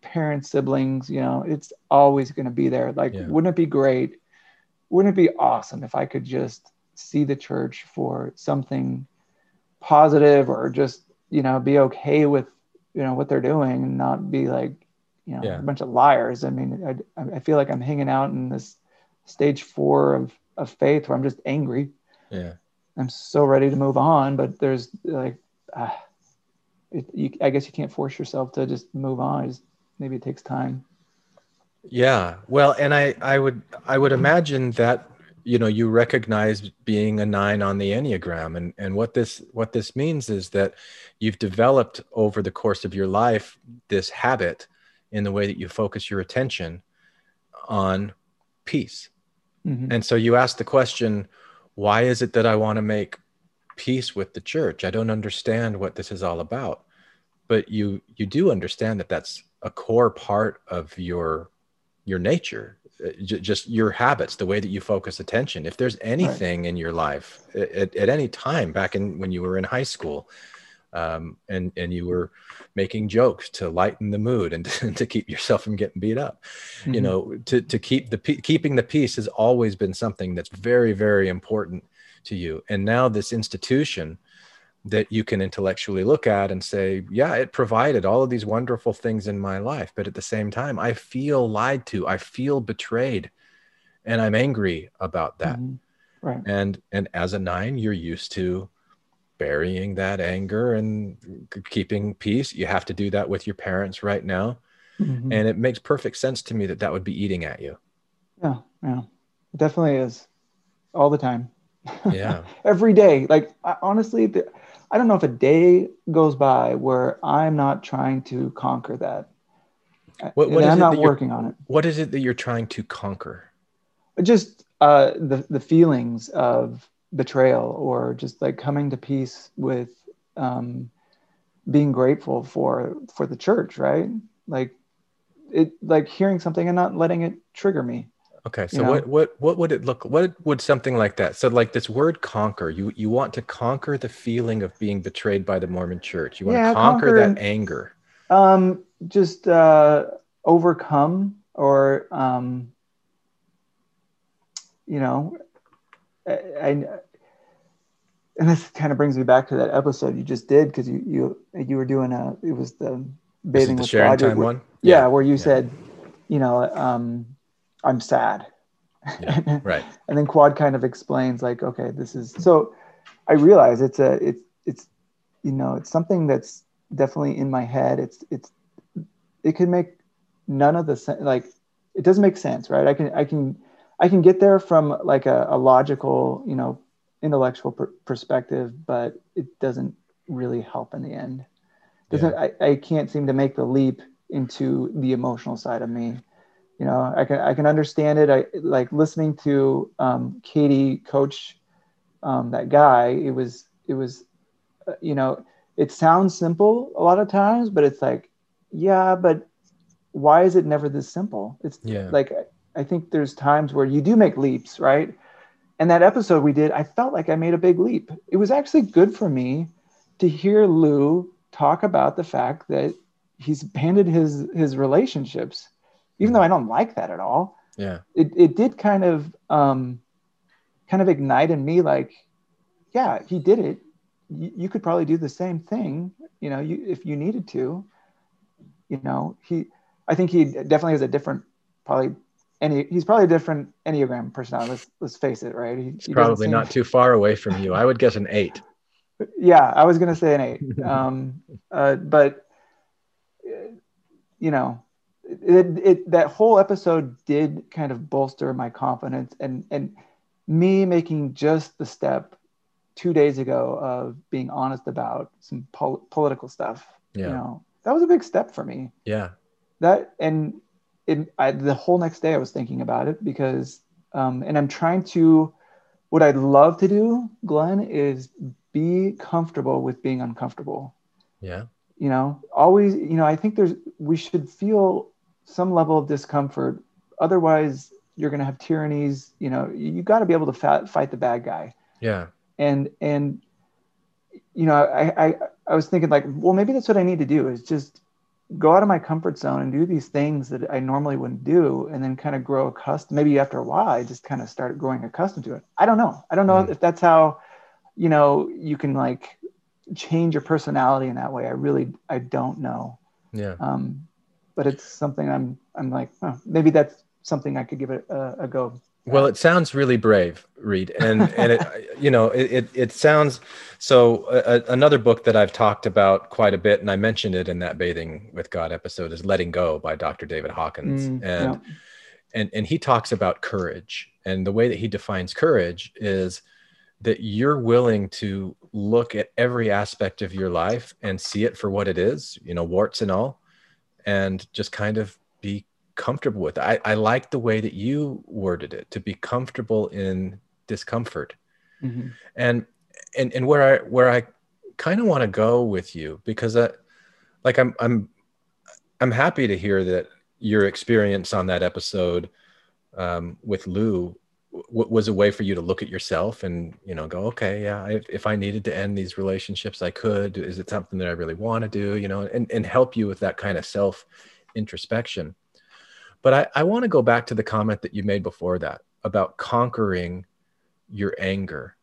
parents, siblings, you know, it's always going to be there. Like, yeah. wouldn't it be great? Wouldn't it be awesome if I could just see the church for something positive or just, you know, be okay with, you know, what they're doing and not be like, you know, yeah. a bunch of liars. I mean, I, I feel like I'm hanging out in this stage four of, of faith where I'm just angry. Yeah I'm so ready to move on, but there's like, uh, it, you, I guess you can't force yourself to just move on. Just, maybe it takes time. Yeah. Well, and I, I would, I would imagine that, you know, you recognize being a nine on the Enneagram and, and what this, what this means is that you've developed over the course of your life, this habit in the way that you focus your attention on peace. Mm-hmm. And so you ask the question, why is it that I want to make peace with the church? I don't understand what this is all about. But you you do understand that that's a core part of your your nature uh, just your habits the way that you focus attention if there's anything right. in your life at, at, any time back in when you were in high school um, and and you were making jokes to lighten the mood and to, to keep yourself from getting beat up mm-hmm. you know to to keep the keeping the peace has always been something that's very very important to you and now this institution that you can intellectually look at and say, yeah, it provided all of these wonderful things in my life. But at the same time, I feel lied to, I feel betrayed, and I'm angry about that. Mm-hmm. Right. And and as a nine, you're used to burying that anger and keeping peace. You have to do that with your parents right now. Mm-hmm. And it makes perfect sense to me that that would be eating at you. Yeah, yeah. It definitely is all the time. Yeah. Every day. Like I, honestly, the, I don't know if a day goes by where I'm not trying to conquer that. What, what I'm not working on it. What is it that you're trying to conquer? Just uh, the the feelings of betrayal, or just like coming to peace with um, being grateful for for the church, right? Like it, like hearing something and not letting it trigger me. Okay, so you know? what what what would it look? What would something like that? So like this word conquer, you you want to conquer the feeling of being betrayed by the Mormon Church. You want yeah, to conquer, conquer that anger. Um, just uh, overcome or um, you know, I, and this kind of brings me back to that episode you just did because you you you were doing a it was the bathing the with sharing time where, one. Yeah, yeah, where you yeah. said, you know, um I'm sad. Yeah, right. and then Quad kind of explains like, okay, this is so I realize it's a it's it's you know, it's something that's definitely in my head. It's it's it can make none of the sense like it doesn't make sense, right? I can I can I can get there from like a, a logical, you know, intellectual per- perspective, but it doesn't really help in the end. Doesn't yeah. I, I can't seem to make the leap into the emotional side of me you know i can i can understand it i like listening to um, katie coach um, that guy it was it was uh, you know it sounds simple a lot of times but it's like yeah but why is it never this simple it's yeah like i think there's times where you do make leaps right and that episode we did i felt like i made a big leap it was actually good for me to hear lou talk about the fact that he's handed his his relationships even though I don't like that at all. Yeah. It, it did kind of um, kind of ignite in me like, yeah, he did it. You, you could probably do the same thing, you know, you, if you needed to. You know, he I think he definitely has a different probably any he's probably a different enneagram personality. Let's let's face it, right? He, he probably not too far away from you. I would guess an eight. Yeah, I was gonna say an eight. um, uh, but you know, it, it, that whole episode did kind of bolster my confidence and and me making just the step two days ago of being honest about some pol- political stuff yeah. you know that was a big step for me yeah that and it, I, the whole next day i was thinking about it because um, and i'm trying to what i'd love to do glenn is be comfortable with being uncomfortable yeah you know always you know i think there's we should feel some level of discomfort. Otherwise, you're going to have tyrannies. You know, you got to be able to fa- fight the bad guy. Yeah. And and you know, I, I I was thinking like, well, maybe that's what I need to do is just go out of my comfort zone and do these things that I normally wouldn't do, and then kind of grow accustomed. Maybe after a while, I just kind of start growing accustomed to it. I don't know. I don't know mm. if that's how, you know, you can like change your personality in that way. I really I don't know. Yeah. Um, but it's something I'm I'm like oh, maybe that's something I could give it a, a go. Well, it sounds really brave, Reed, and and it you know it it, it sounds so. Uh, another book that I've talked about quite a bit, and I mentioned it in that bathing with God episode, is Letting Go by Dr. David Hawkins, mm, and yeah. and and he talks about courage, and the way that he defines courage is that you're willing to look at every aspect of your life and see it for what it is, you know, warts and all, and just kind of comfortable with it. I, I like the way that you worded it to be comfortable in discomfort. Mm-hmm. And and and where I where I kind of want to go with you because I like I'm I'm I'm happy to hear that your experience on that episode um, with Lou w- was a way for you to look at yourself and you know go okay yeah I, if i needed to end these relationships i could is it something that i really want to do you know and, and help you with that kind of self introspection but i, I want to go back to the comment that you made before that about conquering your anger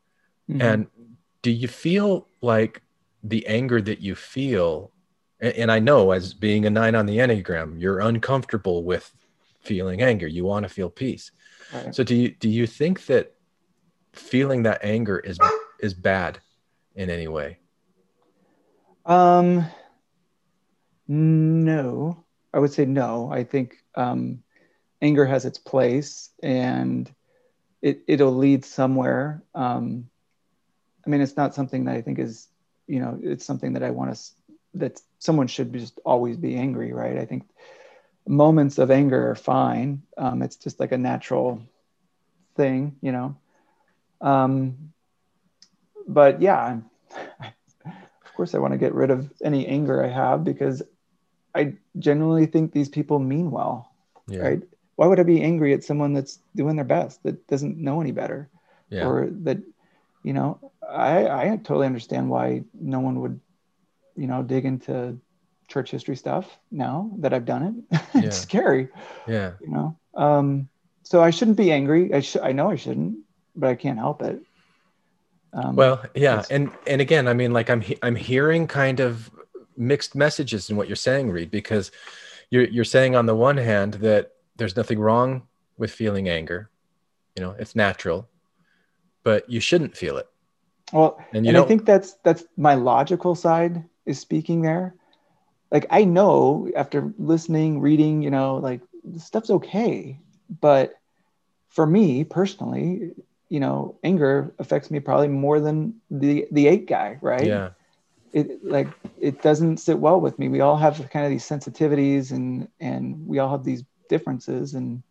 mm-hmm. and do you feel like the anger that you feel and, and i know as being a nine on the enneagram you're uncomfortable with feeling anger you want to feel peace Right. So do you do you think that feeling that anger is is bad in any way? Um no. I would say no. I think um anger has its place and it it'll lead somewhere. Um I mean it's not something that I think is, you know, it's something that I want to that someone should just always be angry, right? I think moments of anger are fine. Um, it's just like a natural thing, you know. Um, but yeah, of course, I want to get rid of any anger I have because I genuinely think these people mean well, yeah. right? Why would I be angry at someone that's doing their best that doesn't know any better, yeah. or that, you know, I I totally understand why no one would, you know, dig into church history stuff now that I've done it. it's yeah. scary. Yeah. You know. Um, so I shouldn't be angry. I should. I know I shouldn't, but I can't help it. Um, well, yeah, and and again, I mean, like I'm he- I'm hearing kind of mixed messages in what you're saying, Reed, because you're you're saying on the one hand that there's nothing wrong with feeling anger, you know, it's natural, but you shouldn't feel it. Well, and, and I think that's that's my logical side is speaking there like I know after listening, reading, you know, like stuff's okay. But for me personally, you know, anger affects me probably more than the the eight guy, right? Yeah. It like it doesn't sit well with me. We all have kind of these sensitivities and and we all have these differences and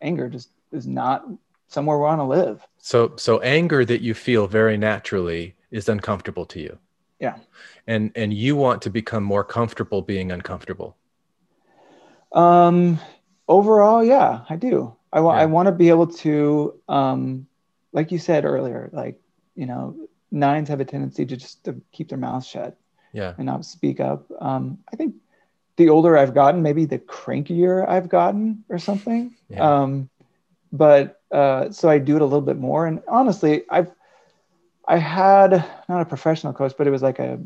anger just is not somewhere we want to live. So so anger that you feel very naturally is uncomfortable to you. Yeah. And and you want to become more comfortable being uncomfortable. Um overall, yeah, I do. I want yeah. I want to be able to um like you said earlier, like, you know, nines have a tendency to just to keep their mouths shut. Yeah. And not speak up. Um I think the older I've gotten, maybe the crankier I've gotten or something. Yeah. Um but uh so I do it a little bit more and honestly, I've I had not a professional coach, but it was like a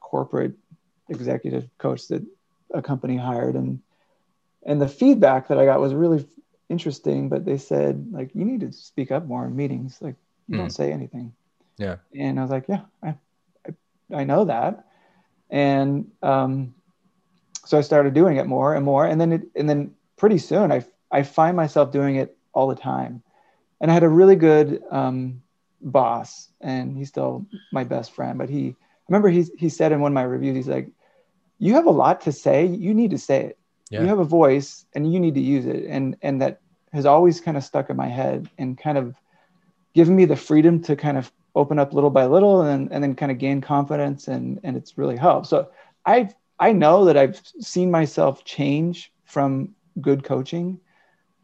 corporate executive coach that a company hired, and and the feedback that I got was really interesting. But they said like you need to speak up more in meetings, like you mm. don't hmm. say anything. Yeah. And I was like, yeah, I I, I know that, and um, so I started doing it more and more, and then it and then pretty soon I I find myself doing it all the time, and I had a really good um, boss and he's still my best friend but he I remember he he said in one of my reviews he's like you have a lot to say. You need to say it. Yeah. you have a voice and you need to use it. And and that has always kind of stuck in my head and kind of given me the freedom to kind of open up little by little and, and then kind of gain confidence and and it's really helped. So i i know that i've seen myself change from good coaching.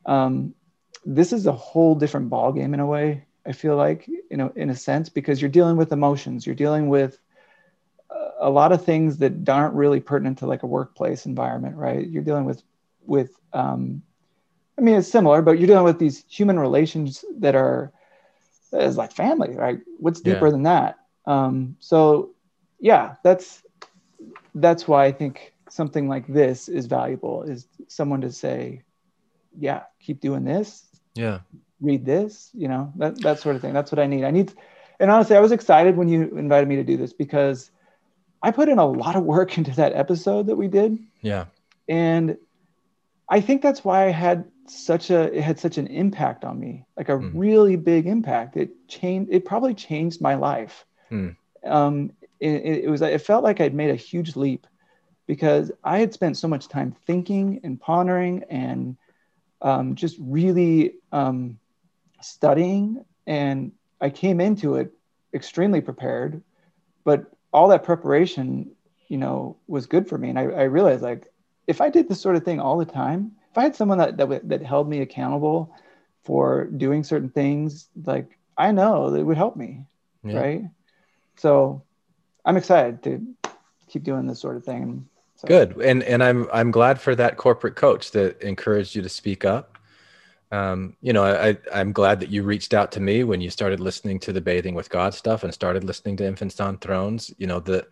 Um, this is a whole different ball game in a way I feel like, you know, in a sense, because you're dealing with emotions, you're dealing with a lot of things that aren't really pertinent to like a workplace environment, right? You're dealing with, with, um, I mean, it's similar, but you're dealing with these human relations that are, as like family, right? What's deeper yeah. than that? Um, so, yeah, that's that's why I think something like this is valuable. Is someone to say, yeah, keep doing this. Yeah read this you know that, that sort of thing that's what i need i need and honestly i was excited when you invited me to do this because i put in a lot of work into that episode that we did yeah and i think that's why i had such a it had such an impact on me like a mm. really big impact it changed it probably changed my life mm. um it, it was it felt like i'd made a huge leap because i had spent so much time thinking and pondering and um, just really um, studying and I came into it extremely prepared, but all that preparation, you know, was good for me. And I, I realized like if I did this sort of thing all the time, if I had someone that that, that held me accountable for doing certain things, like I know that would help me, Yeah. right? So I'm excited to keep doing this sort of thing. So, Good, and and I'm I'm glad for that corporate coach that encouraged you to speak up. Um, you know, I I'm glad that you reached out to me when you started listening to the Bathing with God stuff and started listening to Infants on Thrones. You know, the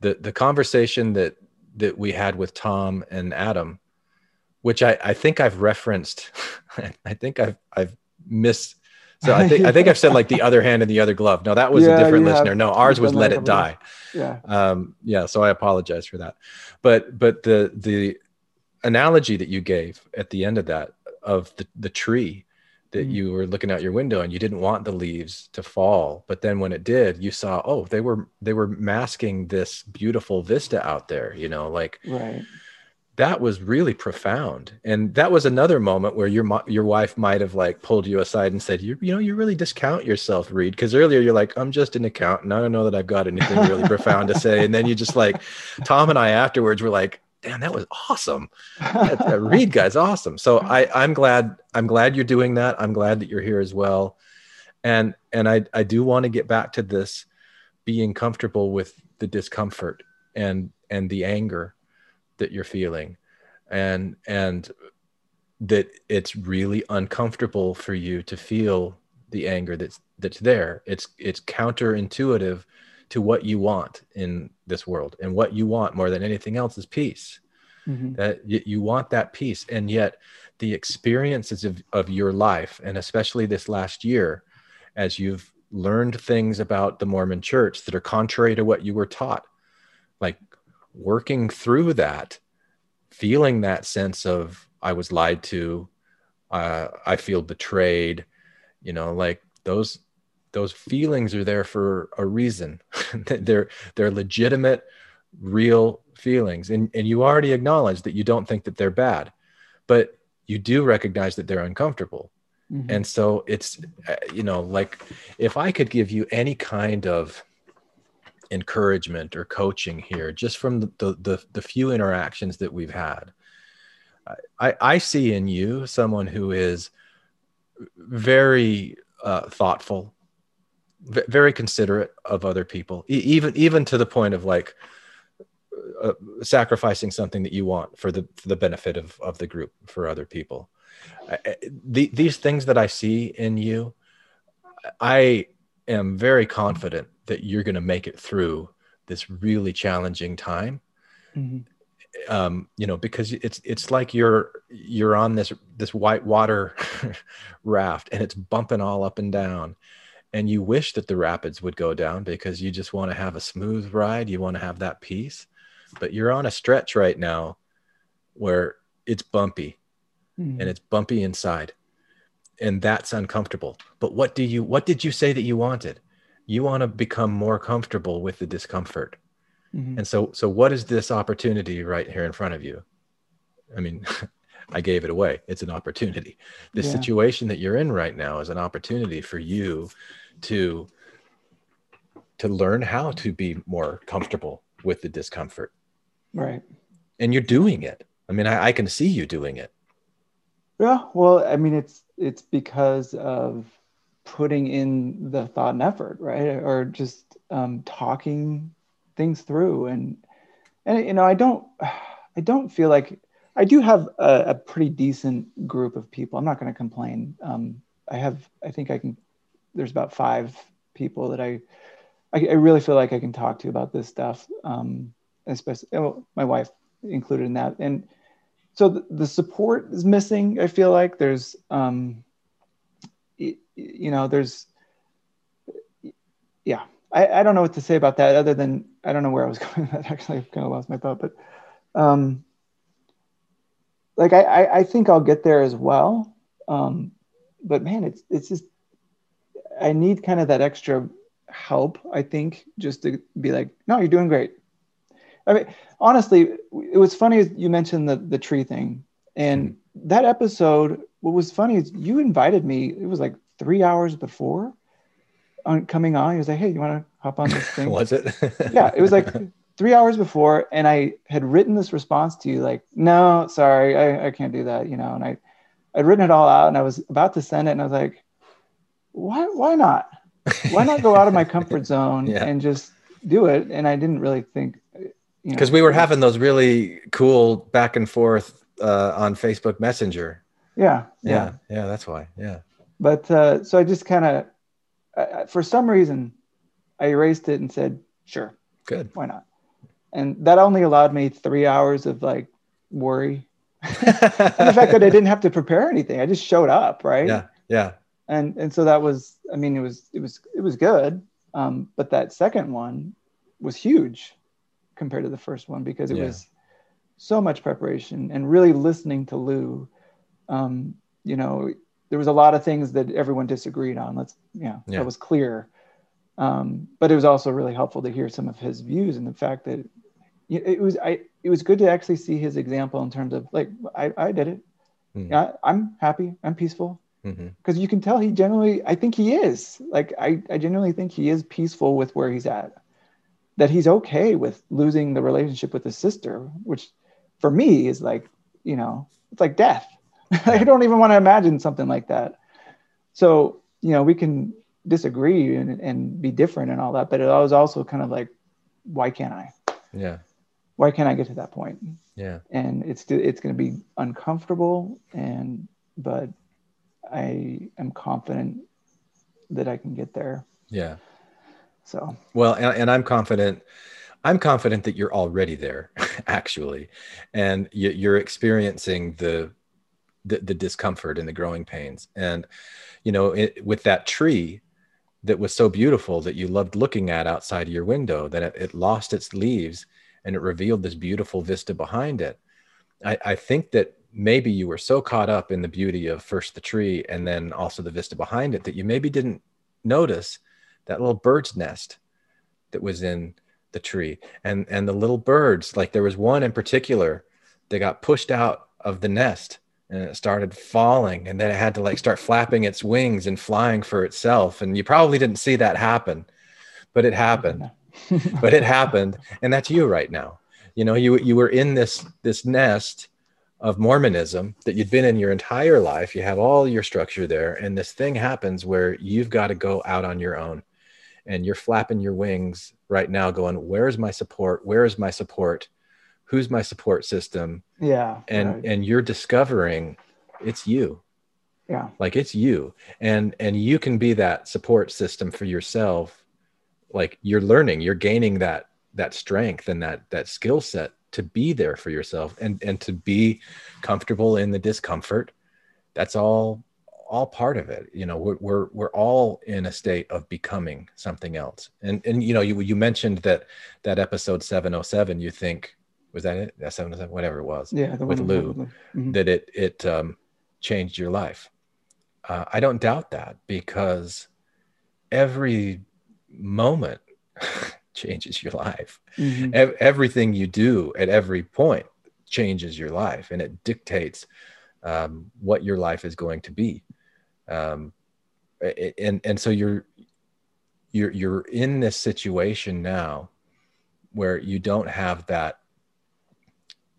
the the conversation that that we had with Tom and Adam, which I I think I've referenced. I think I've I've missed. So I think I think I've said like the other hand and the other glove. No, that was Yeah, a different you have- listener. No, ours was let it die Yeah. um yeah so i apologize for that but but the the analogy that you gave at the end of that of the, the tree that Mhm. you were looking out your window and you didn't want the leaves to fall but then when it did you saw oh they were they were masking this beautiful vista out there you know like Right. That was really profound. And that was another moment where your your wife might have like pulled you aside and said you you know you really discount yourself reed. Because earlier you're like i'm just an accountant. I don't know that i've got anything really profound to say. And then you just like tom and i afterwards were like damn that was awesome. That, that reed guy's awesome. So i i'm glad i'm glad you're doing that. I'm glad that you're here as well. And and i i do want to get back to this being comfortable with the discomfort and and the anger that you're feeling and and that it's really uncomfortable for you to feel the anger that's that's there. It's it's counterintuitive to what you want in this world and what you want more than anything else is peace. Mhm. that you want that peace. And yet the experiences of, of your life and especially this last year as you've learned things about the mormon church that are contrary to what you were taught like working through that feeling that sense of i was lied to uh, i feel betrayed you know like those those feelings are there for a reason they're they're legitimate real feelings and and you already acknowledge that you don't think that they're bad but you do recognize that they're uncomfortable Mhm. and so it's uh, you know like if i could give you any kind of encouragement or coaching here just from the the, the, the few interactions that we've had. I, I see in you someone who is very uh, thoughtful v- very considerate of other people e- even even to the point of like uh, sacrificing something that you want for the for the benefit of of the group for other people. I- the, these things that i see in you i am very confident that you're going to make it through this really challenging time Mhm. um, you know, because it's it's like you're you're on this this white water raft and it's bumping all up and down, and you wish that the rapids would go down because you just want to have a smooth ride, you want to have that peace, but you're on a stretch right now where it's bumpy Mhm. and it's bumpy inside, and that's uncomfortable. But what do you what did you say that you wanted? You want to become more comfortable with the discomfort. Mhm. And so, so what is this opportunity right here in front of you? I mean, I gave it away. It's an opportunity. The Yeah. situation that you're in right now is an opportunity for you to to learn how to be more comfortable with the discomfort. Right. And you're doing it. I mean, I, I can see you doing it. Yeah, well, I mean, it's it's because of putting in the thought and effort, right? Or just um, talking things through, and and you know, I don't, I don't feel like I do have a, a pretty decent group of people. I'm not going to complain. Um, I have, I think I can. There's about five people that I, I, I really feel like I can talk to about this stuff. Um, especially well, my wife included in that, and so the, the support is missing i feel like. There's um you know there's yeah. I, I don't know what to say about that other than i don't know where i was going with that. Actually i've kind of lost my thought but um like i i, I think i'll get there as well. Um but man it's it's just i need kind of that extra help i think just to be like no you're doing great I mean, honestly, it was funny you mentioned the the tree thing, and mm-hmm. that episode. What was funny is you invited me. It was like three hours before on coming on. He was like, "Hey, you want to hop on this thing?" Was it? yeah, it was like three hours before, and I had written this response to you, like, no, sorry, I, I can't do that, you know. And I, I'd written it all out, and I was about to send it, and I was like, why, why not? Why not go out of my comfort zone Yeah. and just do it? And I didn't really think, because we were having those really cool back and forth uh, on Facebook Messenger. yeah, Yeah, yeah, that's why. Yeah, But uh, so I just kind of, uh, for some reason, I erased it and said, sure, good. why not? And that only allowed me three hours of like worry. and the fact that I didn't have to prepare anything, I just showed up, right? Yeah, yeah, And and so that was, I mean, it was it was it was good. Um, but that second one was huge compared to the first one because it Yeah. was so much preparation and really listening to Lou. Um, you know, there was a lot of things that everyone disagreed on. Let's, you know, Yeah. that was clear. Um, but it was also really helpful to hear some of his views and the fact that it was I it was good to actually see his example in terms of like I, I did it. Mm. I, I'm happy. I'm peaceful because you can tell he genuinely i think he is like I, I genuinely think he is peaceful with where he's at that he's okay with losing the relationship with his sister which for me is like you know it's like death. I don't even want to imagine something like that. So you know we can disagree and, and be different and all that but it was also kind of like why can't i? Yeah, why can't i get to that point? Yeah, and it's it's going to be uncomfortable and but i am confident that i can get there. Yeah. So Well, and, and I'm confident. I'm confident that you're already there, actually, and you, you're experiencing the, the the discomfort and the growing pains. And you know, it, with that tree that was so beautiful that you loved looking at outside your window, that it, it lost its leaves and it revealed this beautiful vista behind it. I, I think that maybe you were so caught up in the beauty of first the tree and then also the vista behind it that you maybe didn't notice that little bird's nest that was in the tree. And and the little birds like there was one in particular that got pushed out of the nest and it started falling. And then it had to like start flapping its wings and flying for itself. And you probably didn't see that happen but it happened. But it happened. And that's you right now. You know you you were in this this nest of mormonism that you'd been in your entire life. You have all your structure there. And this thing happens where you've got to go out on your own and you're flapping your wings right now going where's my support? Where is my support? Who's my support system? Yeah and right. and you're discovering it's you. Yeah. Like it's you. And and you can be that support system for yourself. Like you're learning you're gaining that that strength and that that skill set to be there for yourself and and to be comfortable in the discomfort. That's all all part of it you know we're we're, we're all in a state of becoming something else and and you know you you mentioned that that episode 707 you think was that it that 707 whatever it was yeah with lou Mhm. that it it um, changed your life. Uh, I don't doubt that because every moment changes your life. Mhm. Ev- everything you do at every point changes your life, and it dictates um, what your life is going to be. Um, and and so you're you're you're in this situation now where you don't have that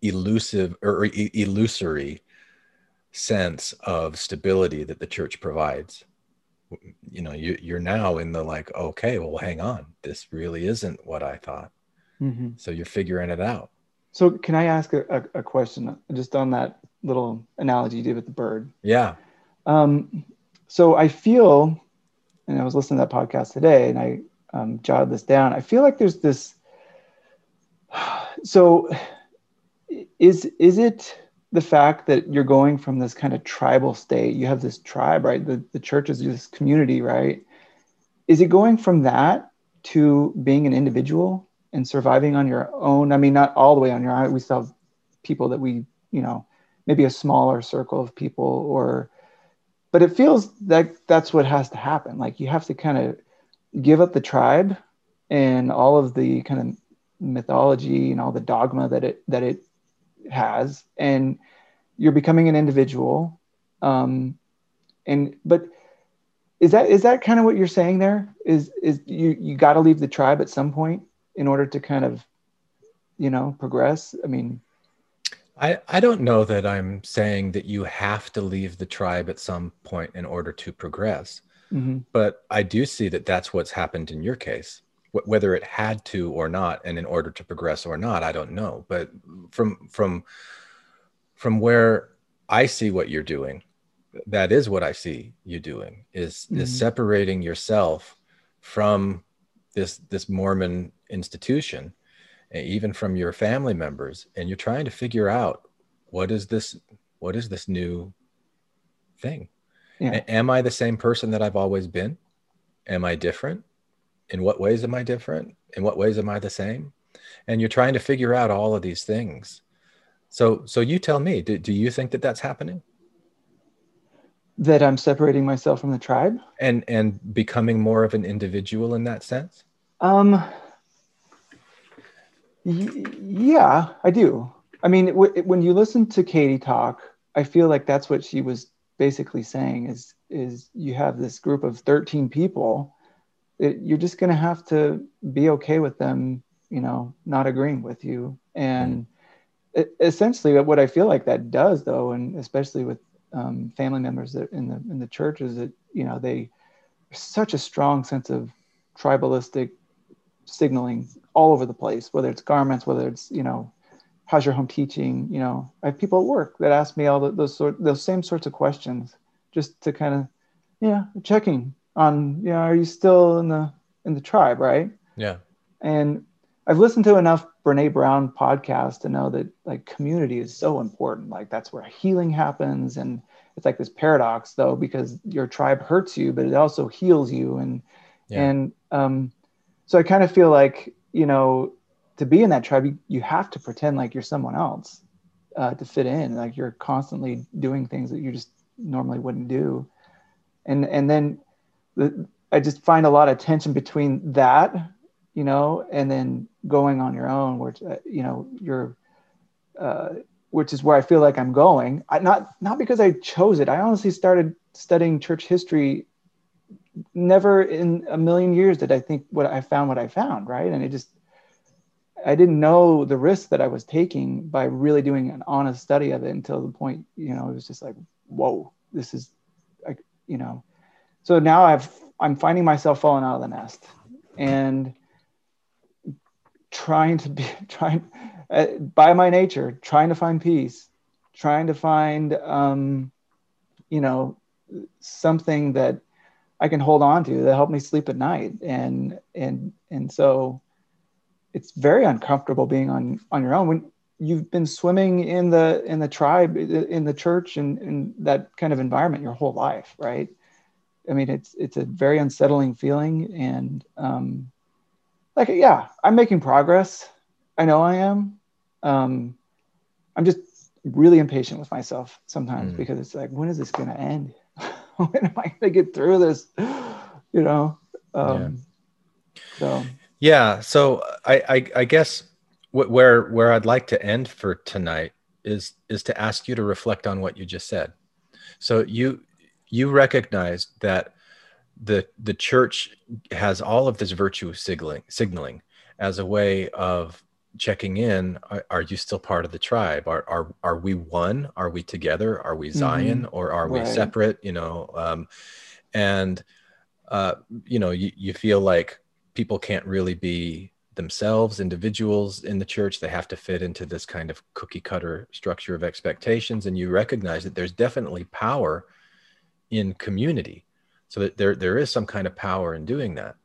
elusive or illusory sense of stability that the church provides. You know you, you're now in the like okay well hang on. This really isn't what i thought. Mhm. so you're figuring it out. So can i ask a, a, a question just on that little analogy you did with the bird? Yeah. Um, so I feel, and I was listening to that podcast today, and I um, jotted this down. I feel like there's this. So, is is it the fact that you're going from this kind of tribal state? You have this tribe, right? The the church is this community, right? Is it going from that to being an individual and surviving on your own? I mean, not all the way on your own. We still have people that we, you know, maybe a smaller circle of people or but it feels like that's what has to happen like you have to kind of give up the tribe and all of the kind of mythology and all the dogma that it that it has and you're becoming an individual um and but is that is that kind of what you're saying there is is you you got to leave the tribe at some point in order to kind of you know, progress? I mean, I, I don't know that I'm saying that you have to leave the tribe at some point in order to progress, mm-hmm. but I do see that that's what's happened in your case. Wh- whether it had to or not, and in order to progress or not, I don't know. But from from from where I see what you're doing, that is what I see you doing is mm-hmm. is separating yourself from this this Mormon institution even from your family members and you're trying to figure out what is this what is this new thing? Yeah. A- am i the same person that i've always been? Am i different? In what ways am i different? In what ways am i the same? And you're trying to figure out all of these things. So so you tell me do, do you think that that's happening? That i'm separating myself from the tribe? And and becoming more of an individual in that sense? Um yeah, I do. I mean, when you listen to Katie talk, I feel like that's what she was basically saying is is you have this group of 13 people it, you're just going to have to be okay with them you know not agreeing with you and mm. it, essentially what i feel like that does though and especially with um, family members in the in the church is that you know they such a strong sense of tribalistic signaling all over the place, whether it's garments, whether it's, you know, how's your home teaching? You know, I have people at work that ask me all the, those sort, those same sorts of questions just to kind of, yeah, checking on, you know, are you still in the, in the tribe, right? Yeah. And I've listened to enough Brene Brown podcasts to know that like community is so important. Like that's where healing happens. And it's like this paradox though, because your tribe hurts you, but it also heals you. And, yeah. and, um, so I kind of feel like, you know, to be in that tribe, you, you have to pretend like you're someone else uh, to fit in. Like you're constantly doing things that you just normally wouldn't do. And, and then the, I just find a lot of tension between that, you know, and then going on your own, which, uh, you know, you're, uh, which is where I feel like I'm going. I, not, not because I chose it. I honestly started studying church history never in a million years did I think what I found what I found, right? And it just I didn't know the risk that I was taking by really doing an honest study of it until the point, you know, it was just like, whoa, this is like, you know. So now I've I'm finding myself falling out of the nest and trying to be trying uh, by my nature, trying to find peace, trying to find um, you know, something that I can hold on to that help me sleep at night. And and and so it's very uncomfortable being on on your own when you've been swimming in the in the tribe in the church and in that kind of environment your whole life, right? I mean, it's it's a very unsettling feeling, and um, like yeah, I'm making progress. I know I am. Um, I'm just really impatient with myself sometimes mm. because it's like, when is this going to end? when am I going to get through this? You know. Um, yeah. So. Yeah. So I, I, I guess where where I'd like to end for tonight is is to ask you to reflect on what you just said. So you you recognize that the the church has all of this virtue signaling signaling as a way of checking in are, are, you still part of the tribe? Are, are are we one? Are we together? Are we zion mm-hmm. or are we right. separate? You know um, and uh, you know you, you feel like people can't really be themselves individuals in the church. They have to fit into this kind of cookie cutter structure of expectations and you recognize that there's definitely power in community. So that there there is some kind of power in doing that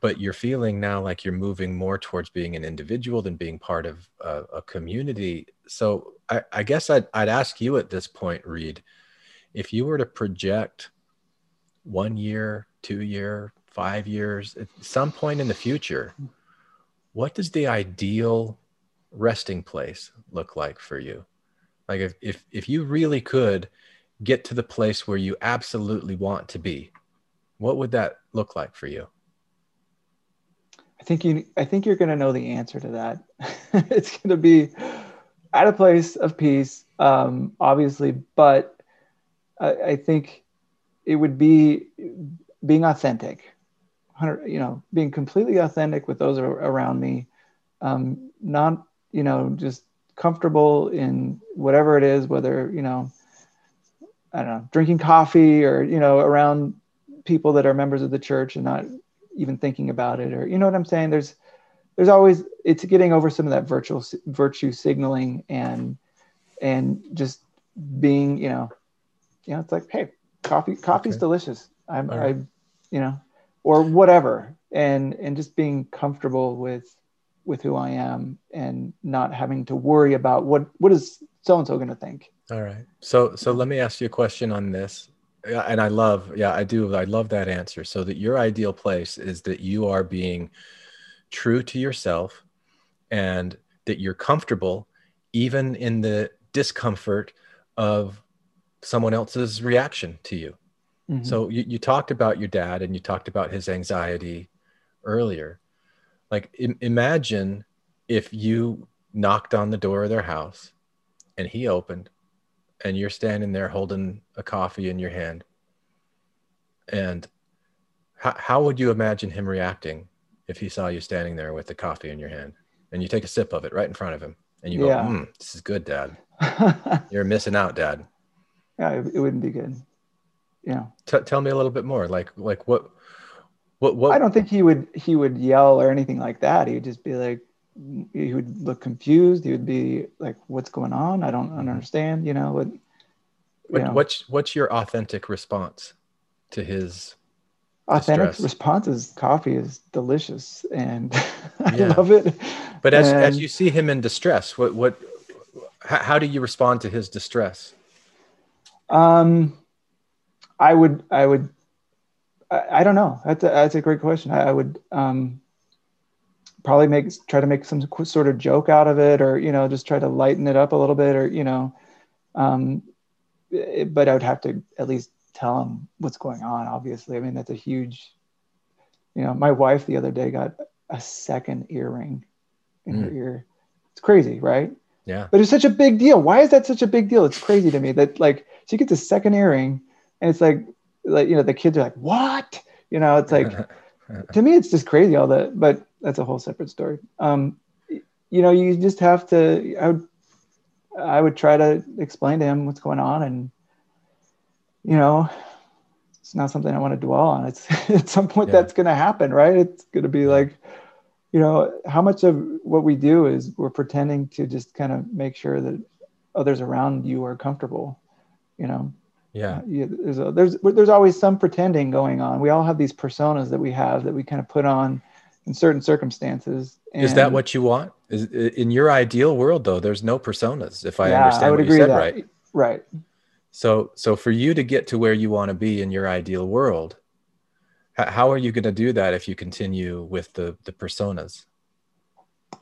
but you're feeling now like you're moving more towards being an individual than being part of a, a community. So I, I guess I'd, I'd ask you at this point, Reed, if you were to project one year, two year, five years, at some point in the future, what does the ideal resting place look like for you? Like if, if, if you really could get to the place where you absolutely want to be, what would that look like for you? I think you I think you're going to know the answer to that. it's going to be at a place of peace, um, obviously, but I, I, think it would be being authentic, you know, being completely authentic with those around me, um, not you know just comfortable in whatever it is, whether you know I don't know drinking coffee or you know around people that are members of the church and not even thinking about it or you know what I'm saying. There's there's always it's getting over some of that virtual virtue signaling and and just being you know you know it's like hey coffee coffee's okay. delicious i'm right. i you know or whatever and and just being comfortable with with who i am and not having to worry about what what is so and so going to think all right so so let me ask you a question on this and i love yeah i do i love that answer so that your ideal place is that you are being true to yourself and that you're comfortable even in the discomfort of someone else's reaction to you. Mm-hmm. So you, you talked about your dad and you talked about his anxiety earlier. Like Im- imagine if you knocked on the door of their house and he opened and you're standing there holding a coffee in your hand. And how, how would you imagine him reacting if he saw you standing there with the coffee in your hand and you take a sip of it right in front of him and you go, yeah. mm, this is good, dad. You're missing out, dad yeah, it, it wouldn't be good. Yeah. T- tell me a little bit more. Like, like what, what, what? I don't think he would, he would yell or anything like that. He would just be like, he would look confused. He would be like, what's going on? I don't mm-hmm. understand, you know, what, what know. what's, what's your authentic response to his authentic distress? response is coffee is delicious and I yeah. love it. But as, and, as you see him in distress, what, what, how, how do you respond to his distress? Um, I would, I would, I, I don't know. That's a, that's a great question. I, I would um, probably make try to make some sort of joke out of it, or you know, just try to lighten it up a little bit, or you know, um, it, but I would have to at least tell him what's going on. Obviously, I mean that's a huge. You know, my wife the other day got a second earring in mm. her ear. It's crazy, right? Yeah. But it's such a big deal. Why is that such a big deal? It's crazy to me that like she gets a second earring and it's like like you know the kids are like what you know it's like to me it's just crazy all that but that's a whole separate story. Um you know you just have to i would i would try to explain to him what's going on and you know it's not something i want to dwell on. It's at some point yeah. that's going to happen right? It's going to be like you know how much of what we do is we're pretending to just kind of make sure that others around you are comfortable you know? Yeah, yeah there's a, there's there's always some pretending going on. We all have these personas that we have that we kind of put on in certain circumstances and, is that what you want? Is in your ideal world though there's no personas if i yeah, understand I would what agree you said right? Right. So so for you to get to where you want to be in your ideal world how are you going to do that if you continue with the the personas?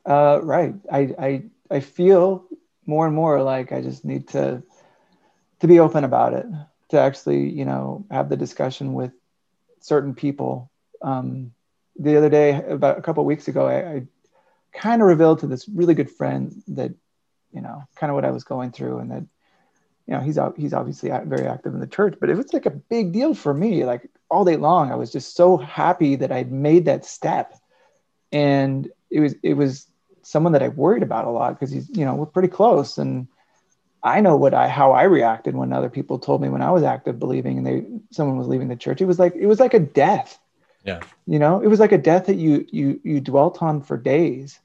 Uh, right. I, I i feel more and more like i just need to to be open about it, to actually, you know, have the discussion with certain people. Um, the other day, about a couple weeks ago, I, I kind of revealed to this really good friend that, you know, kind of what I was going through, and that, you know, he's he's obviously very active in the church, but it was like a big deal for me. Like all day long, I was just so happy that I'd made that step, and it was it was someone that I worried about a lot because he's, you know, we're pretty close, and I know what I how I reacted when other people told me when I was active believing and they someone was leaving the church. It was like it was like a death. Yeah. You know, it was like a death that you you you dwelt on for days.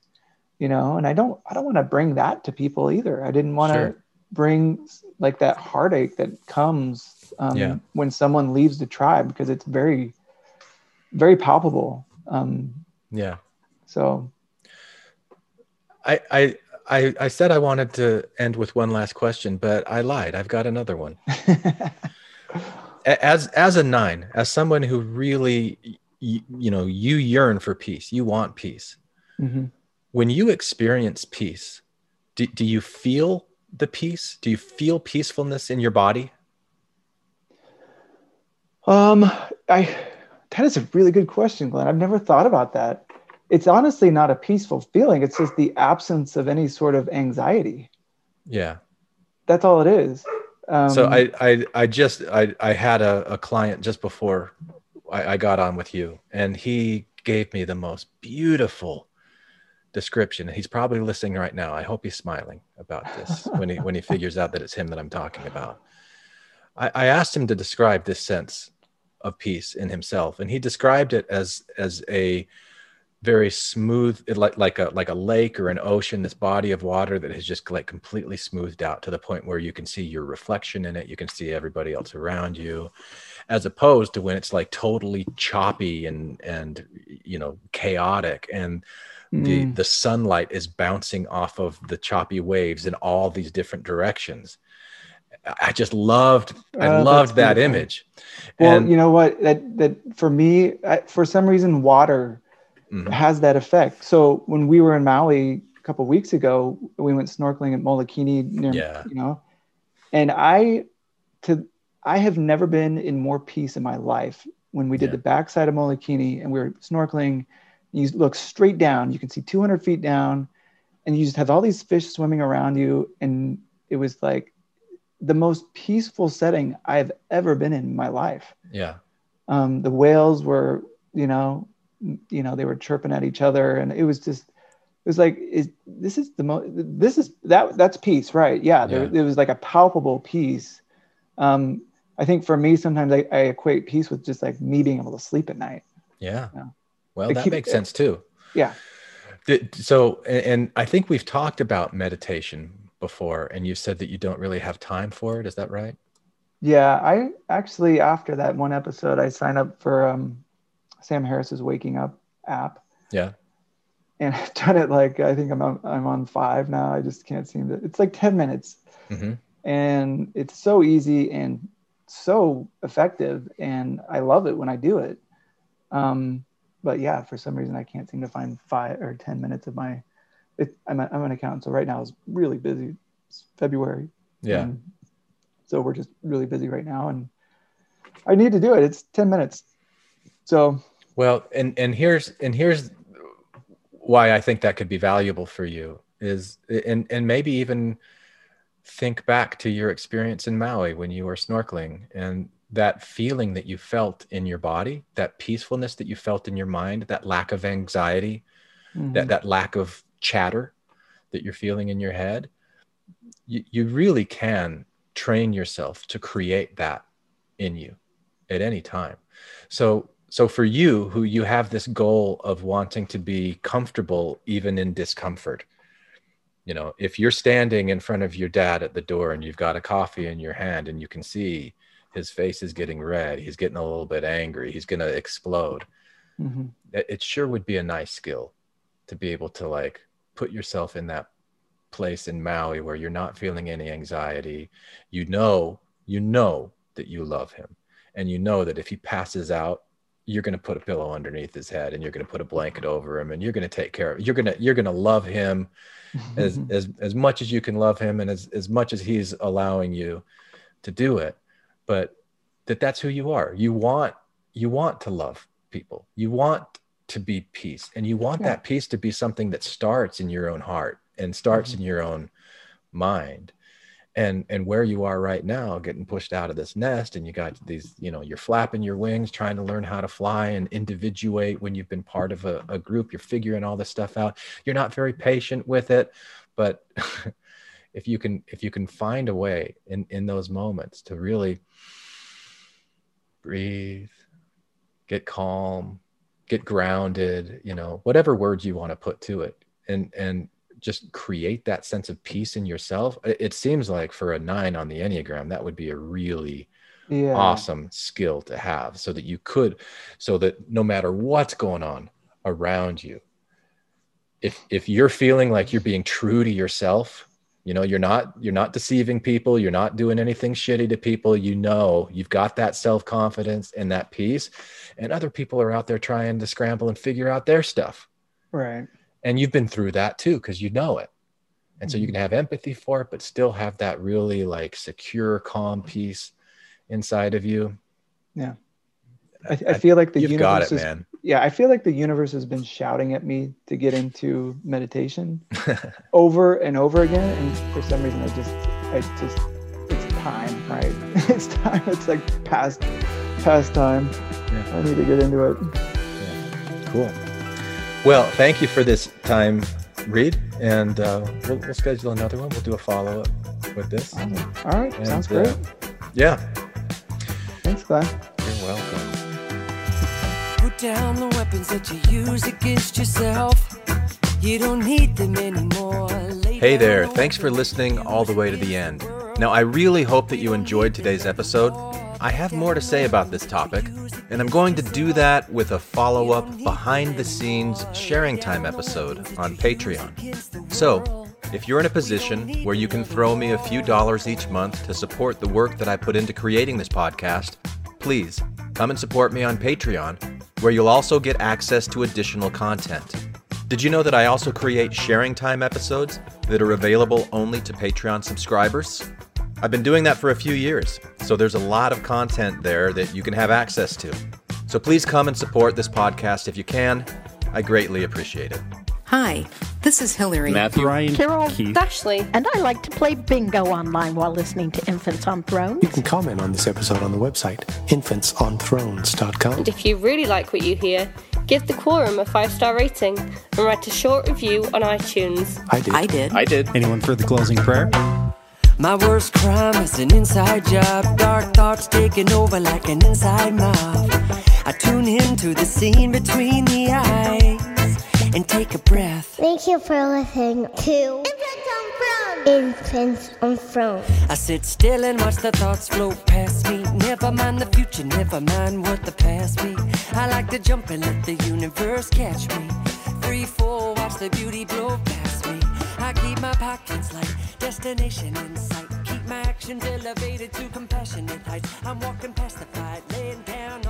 You know, and I don't I don't want to bring that to people either. I didn't want to sure. bring like that heartache that comes um, yeah. when someone leaves the tribe because it's very very palpable. Um, yeah. So I I I, I said I wanted to end with one last question, but I lied. I've got another one. as as a nine, as someone who really, you, you know, you yearn for peace, you want peace. Mm-hmm. When you experience peace, do, do you feel the peace? Do you feel peacefulness in your body? Um, I that is a really good question, Glenn. I've never thought about that it's honestly not a peaceful feeling. It's just the absence of any sort of anxiety. Yeah. That's all it is. Um, so I, I, I just, I, I had a, a client just before I, I got on with you and he gave me the most beautiful description. He's probably listening right now. I hope he's smiling about this when he when he figures out that it's him that I'm talking about. I, I asked him to describe this sense of peace in himself, and he described it as as a very smooth like like a like a lake or an ocean this body of water that has just like completely smoothed out to the point where you can see your reflection in it you can see everybody else around you as opposed to when it's like totally choppy and and you know chaotic and the Mm. the sunlight is bouncing off of the choppy waves in all these different directions i just loved i Oh, loved that beautiful. image Well, And- you know what? That that for me, I, for some reason, water Mhm. has that effect. So when we were in Maui a couple weeks ago, we went snorkeling at Molokini near, Yeah. you know, and I to I have never been in more peace in my life. When we did Yeah. the backside of Molokini and we were snorkeling, you look straight down, you can see 200 feet down, and you just have all these fish swimming around you, and it was like the most peaceful setting I've ever been in my life. yeah Um, the whales were, you know, you know, they were chirping at each other, and it was just, it was like, is this is the most, this is that that's peace, right? Yeah, there, Yeah. there was like a palpable peace. Um, I think for me, sometimes I, I equate peace with just like me being able to sleep at night. yeah Yeah. well Like that keep- makes sense too Yeah. So and, and i think we've talked about meditation before and you said that you don't really have time for it is that right Yeah, I actually after that one episode, I signed up for um, Sam Harris's Waking Up app, yeah and I've done it like I think I'm on, I'm on five now. I just can't seem to. It's like ten minutes, hmm and it's so easy and so effective, and I love it when I do it. Um, but yeah, for some reason I can't seem to find five or ten minutes of my. It, I'm a, I'm an accountant, so right now it's really busy. It's February. yeah so we're just really busy right now, and I need to do it. It's ten minutes. So Well, and and here's and here's why I think that could be valuable for you is and and maybe even think back to your experience in Maui when you were snorkeling and that feeling that you felt in your body, that peacefulness that you felt in your mind, that lack of anxiety, that mhm. that lack of chatter that you're feeling in your head. You, you really can train yourself to create that in you at any time. So so for you who you have this goal of wanting to be comfortable even in discomfort you know if you're standing in front of your dad at the door and you've got a coffee in your hand and you can see his face is getting red he's getting a little bit angry he's going to explode Mhm. it it sure would be a nice skill to be able to like put yourself in that place in Maui where you're not feeling any anxiety. You know, you know that you love him. And you know that if he passes out, you're going to put a pillow underneath his head and you're going to put a blanket over him and you're going to take care of you're going to you're going to love him as as as much as you can love him and as as much as he's allowing you to do it but that that's who you are. You want you want to love people. You want to be peace and you want Yeah. that peace to be something that starts in your own heart and starts mm-hmm. in your own mind and and where you are right now getting pushed out of this nest and you got these you know you're flapping your wings trying to learn how to fly and individuate when you've been part of a, a group you're figuring all this stuff out. You're not very patient with it but if you can if you can find a way in in those moments to really breathe get calm get grounded you know whatever words you want to put to it and and just create that sense of peace in yourself it, seems like for a nine on the enneagram that would be a really yeah. awesome skill to have so that you could so that no matter what's going on around you if if you're feeling like you're being true to yourself you know you're not you're not deceiving people you're not doing anything shitty to people you know you've got that self-confidence and that peace and other people are out there trying to scramble and figure out their stuff Right. And you've been through that too because you know it and so you can mm-hmm. have empathy for it but still have that really like secure calm peace inside of you Yeah. I, I feel like the you've universe got it is, man yeah, I feel like the universe has been shouting at me to get into meditation over and over again. And for some reason, I just, I just, it's time, right? it's time. It's like past, past time. Yeah. I need to get into it. cool well thank you for this time Reed, and uh, we'll, we'll schedule another one. We'll do a follow up with this. All right, And, sounds uh, great. Yeah, Thanks, Glenn. you're welcome. Put down the weapons that you use against yourself. You don't need them anymore. Lay Hey there, thanks for listening all the way to the end. Now, I really hope that you enjoyed today's episode. I have more to say about this topic, and I'm going to do that with a follow up behind the scenes sharing time episode on Patreon. So, if you're in a position where you can throw me a few dollars each month to support the work that I put into creating this podcast, please come and support me on Patreon, where you'll also get access to additional content. Did you know that I also create sharing time episodes that are available only to Patreon subscribers? I've been doing that for a few years, so there's a lot of content there that you can have access to. So please come and support this podcast if you can. I greatly appreciate it. Hi, this is Hillary. Matthew. Ryan, Carol Keith. Dashley. And I like to play bingo online while listening to Infants on Thrones. You can comment on this episode on the website, infantsonthrones.com. And if you really like what you hear, give the Quorum a five star rating and write a short review on iTunes. I did. I did. I did. Anyone for the closing prayer? My worst crime is an inside job. Dark thoughts taking over like an inside mob. I tune into the scene between the eyes and take a breath. Thank you for listening to Infants on Throne. I sit still and watch the thoughts float past me. Never mind the future, never mind what the past be. I like to jump and let the universe catch me. Free fall, watch the beauty blow past me. I keep my pockets light, destination in sight. Keep my actions elevated to compassionate heights. I'm walking past the fight, laying down